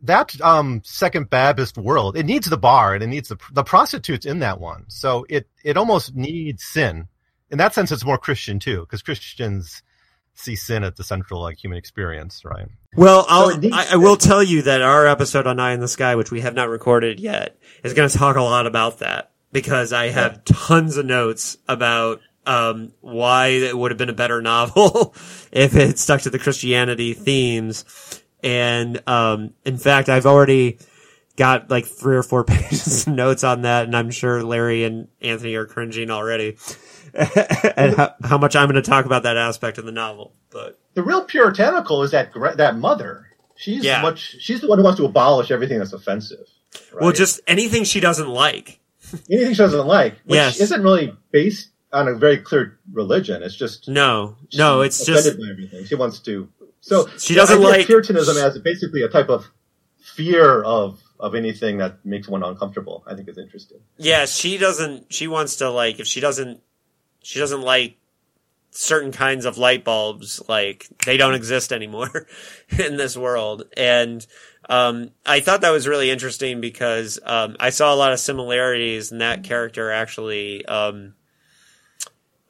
that um second Baptist world. It needs the bar and it needs the the prostitutes in that one. So it it almost needs sin. In that sense, it's more Christian too, because Christians see sin at the central like human experience, right? Well, I'll, it needs I, I will tell you that our episode on Eye in the Sky, which we have not recorded yet, is going to talk a lot about that because I have tons of notes about um, why it would have been a better novel if it stuck to the Christianity themes. And um, in fact, I've already got like three or four pages of notes on that, and I'm sure Larry and Anthony are cringing already at how, how much I'm going to talk about that aspect of the novel. But The real puritanical is that that mother. She's Yeah. much. She's the one who wants to abolish everything that's offensive. well, just anything she doesn't like. anything she doesn't like, which Yes. isn't really based on a very clear religion. It's just No, no, it's just offended by everything. She wants to. So She doesn't like- Puritanism as basically a type of fear of of anything that makes one uncomfortable. I think is interesting. yeah. She doesn't. She wants to like if she doesn't. She doesn't like certain kinds of light bulbs. Like they don't exist anymore in this world. And um, I thought that was really interesting because um, I saw a lot of similarities in that character. Actually, um,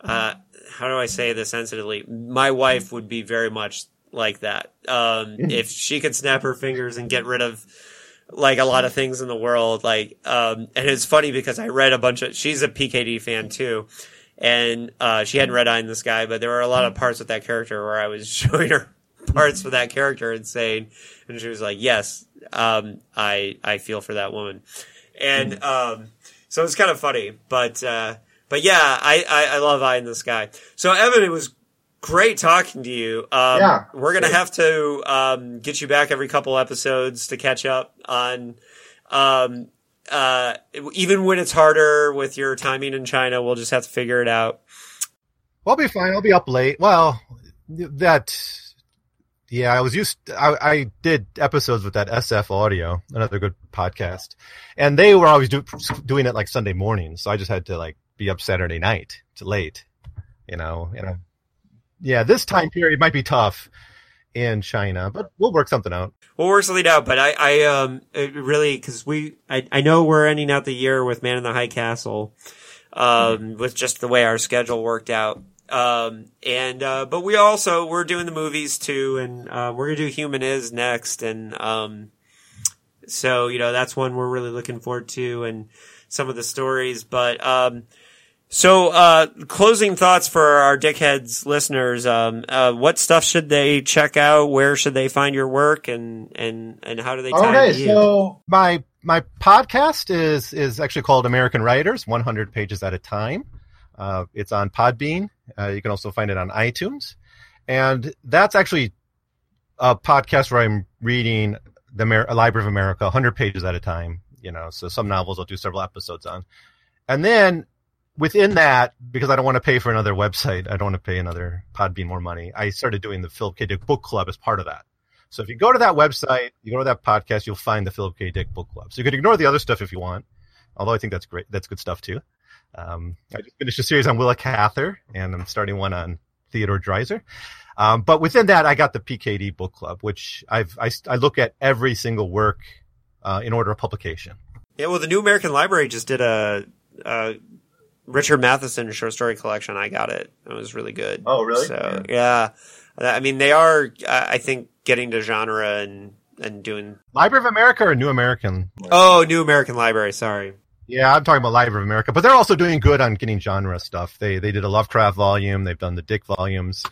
uh, how do I say this sensitively? My wife would be very much like that. Um, if she could snap her fingers and get rid of like a lot of things in the world. Like, um, and it's funny because I read a bunch of, she's a PKD fan too. And, uh, she hadn't read Eye in the Sky, but there were a lot of parts with that character where I was showing her parts with that character and saying, and she was like, yes, um, I, I feel for that woman. And, um, so it's kind of funny, but, uh, but yeah, I, I, I love Eye in the Sky. So Evan, it was great talking to you. Um, Yeah, we're gonna same. have to um, get you back every couple episodes to catch up on. Um, uh, even when it's harder with your timing in China, we'll just have to figure it out. I'll be fine. I'll be up late. Well, that, yeah, I was used, I, I did episodes with that SF Audio, another good podcast, and they were always do, doing it like Sunday mornings. So I just had to like be up Saturday night to late, you know, you know. Yeah, this time period might be tough in China, but we'll work something out. We'll work something out, but I, I um, really because we, I, I know we're ending out the year with Man in the High Castle, um, with just the way our schedule worked out. Um, and, uh, but we also, we're doing the movies too, and, uh, we're gonna do Human Is next, and, um, so, you know, that's one we're really looking forward to, and some of the stories, but, um, so, uh, closing thoughts for our dickheads listeners. Um, uh, what stuff should they check out? Where should they find your work, and and and how do they tie Okay, you? so my my podcast is is actually called American Writers, 100 pages at a time. Uh, it's on Podbean. Uh, you can also find it on iTunes, and that's actually a podcast where I'm reading the Amer- Library of America 100 pages at a time. You know, so some novels I'll do several episodes on, and then within that, because I don't want to pay for another website, I don't want to pay another Podbean more money. I started doing the Philip K. Dick Book Club as part of that. So if you go to that website, you go to that podcast, you'll find the Philip K. Dick Book Club. So you can ignore the other stuff if you want, although I think that's great. That's good stuff too. Um, I just finished a series on Willa Cather, and I'm starting one on Theodore Dreiser. Um, but within that, I got the PKD Book Club, which I've I, I look at every single work uh, in order of publication. Yeah, well, the New American Library just did a, a Richard Matheson short story collection. I got it. It was really good. Oh, really? So yeah, I mean they are. I think getting to genre and and doing. Library of America or New American? Oh, New American Library. Sorry. Yeah, I'm talking about Library of America, but they're also doing good on getting genre stuff. They they did a Lovecraft volume. They've done the Dick volumes.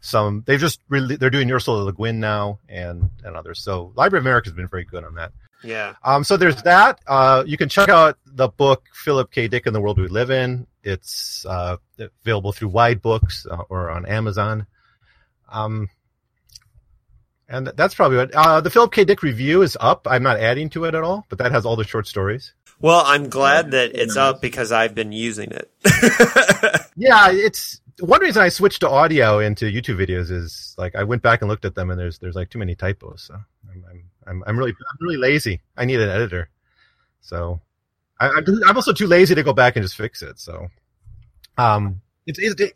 Some they've just really they're doing Ursula Le Guin now and and others. So Library of America has been very good on that. Yeah. Um, so there's that. Uh, you can check out the book Philip K. Dick and the World We Live in. It's uh, available through Wide Books uh, or on Amazon. Um, and that's probably it. Uh, the Philip K. Dick review is up. I'm not adding to it at all, but that has all the short stories. Well, I'm glad that it's up because I've been using it. Yeah, it's one reason I switched to audio into YouTube videos is like I went back and looked at them and there's there's like too many typos. So I'm I'm I'm, I'm really I'm really lazy. I need an editor. So I, I'm also too lazy to go back and just fix it. So um, it's, it's it,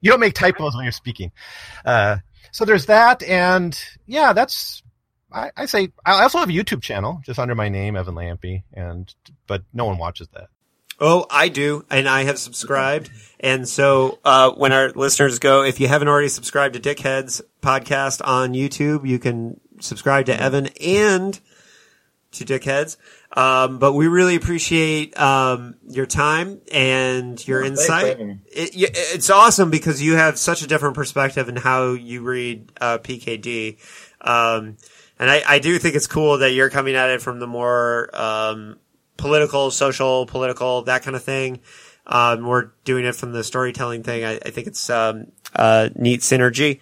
you don't make typos when you're speaking. Uh, so there's that, and yeah, that's I, I say I also have a YouTube channel just under my name Evan Lampe, and but no one watches that. Oh, I do, and I have subscribed. And so, uh, when our listeners go, if you haven't already subscribed to Dickheads podcast on YouTube, you can subscribe to Evan and to Dickheads. Um, but we really appreciate um, your time and your for insight. It, it's awesome because you have such a different perspective in how you read uh, PKD. Um, and I, I do think it's cool that you're coming at it from the more um, political, social, political, that kind of thing. Um, we're doing it from the storytelling thing. I, I think it's um, uh, neat synergy,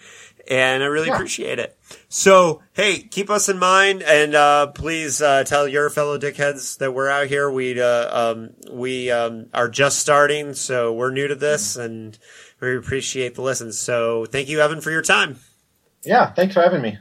and I really Yeah. appreciate it. So, hey, keep us in mind, and uh, please uh, tell your fellow dickheads that we're out here. We uh, um, we um, are just starting, so we're new to this, and we appreciate the listen. So, thank you, Evan, for your time. Yeah, thanks for having me.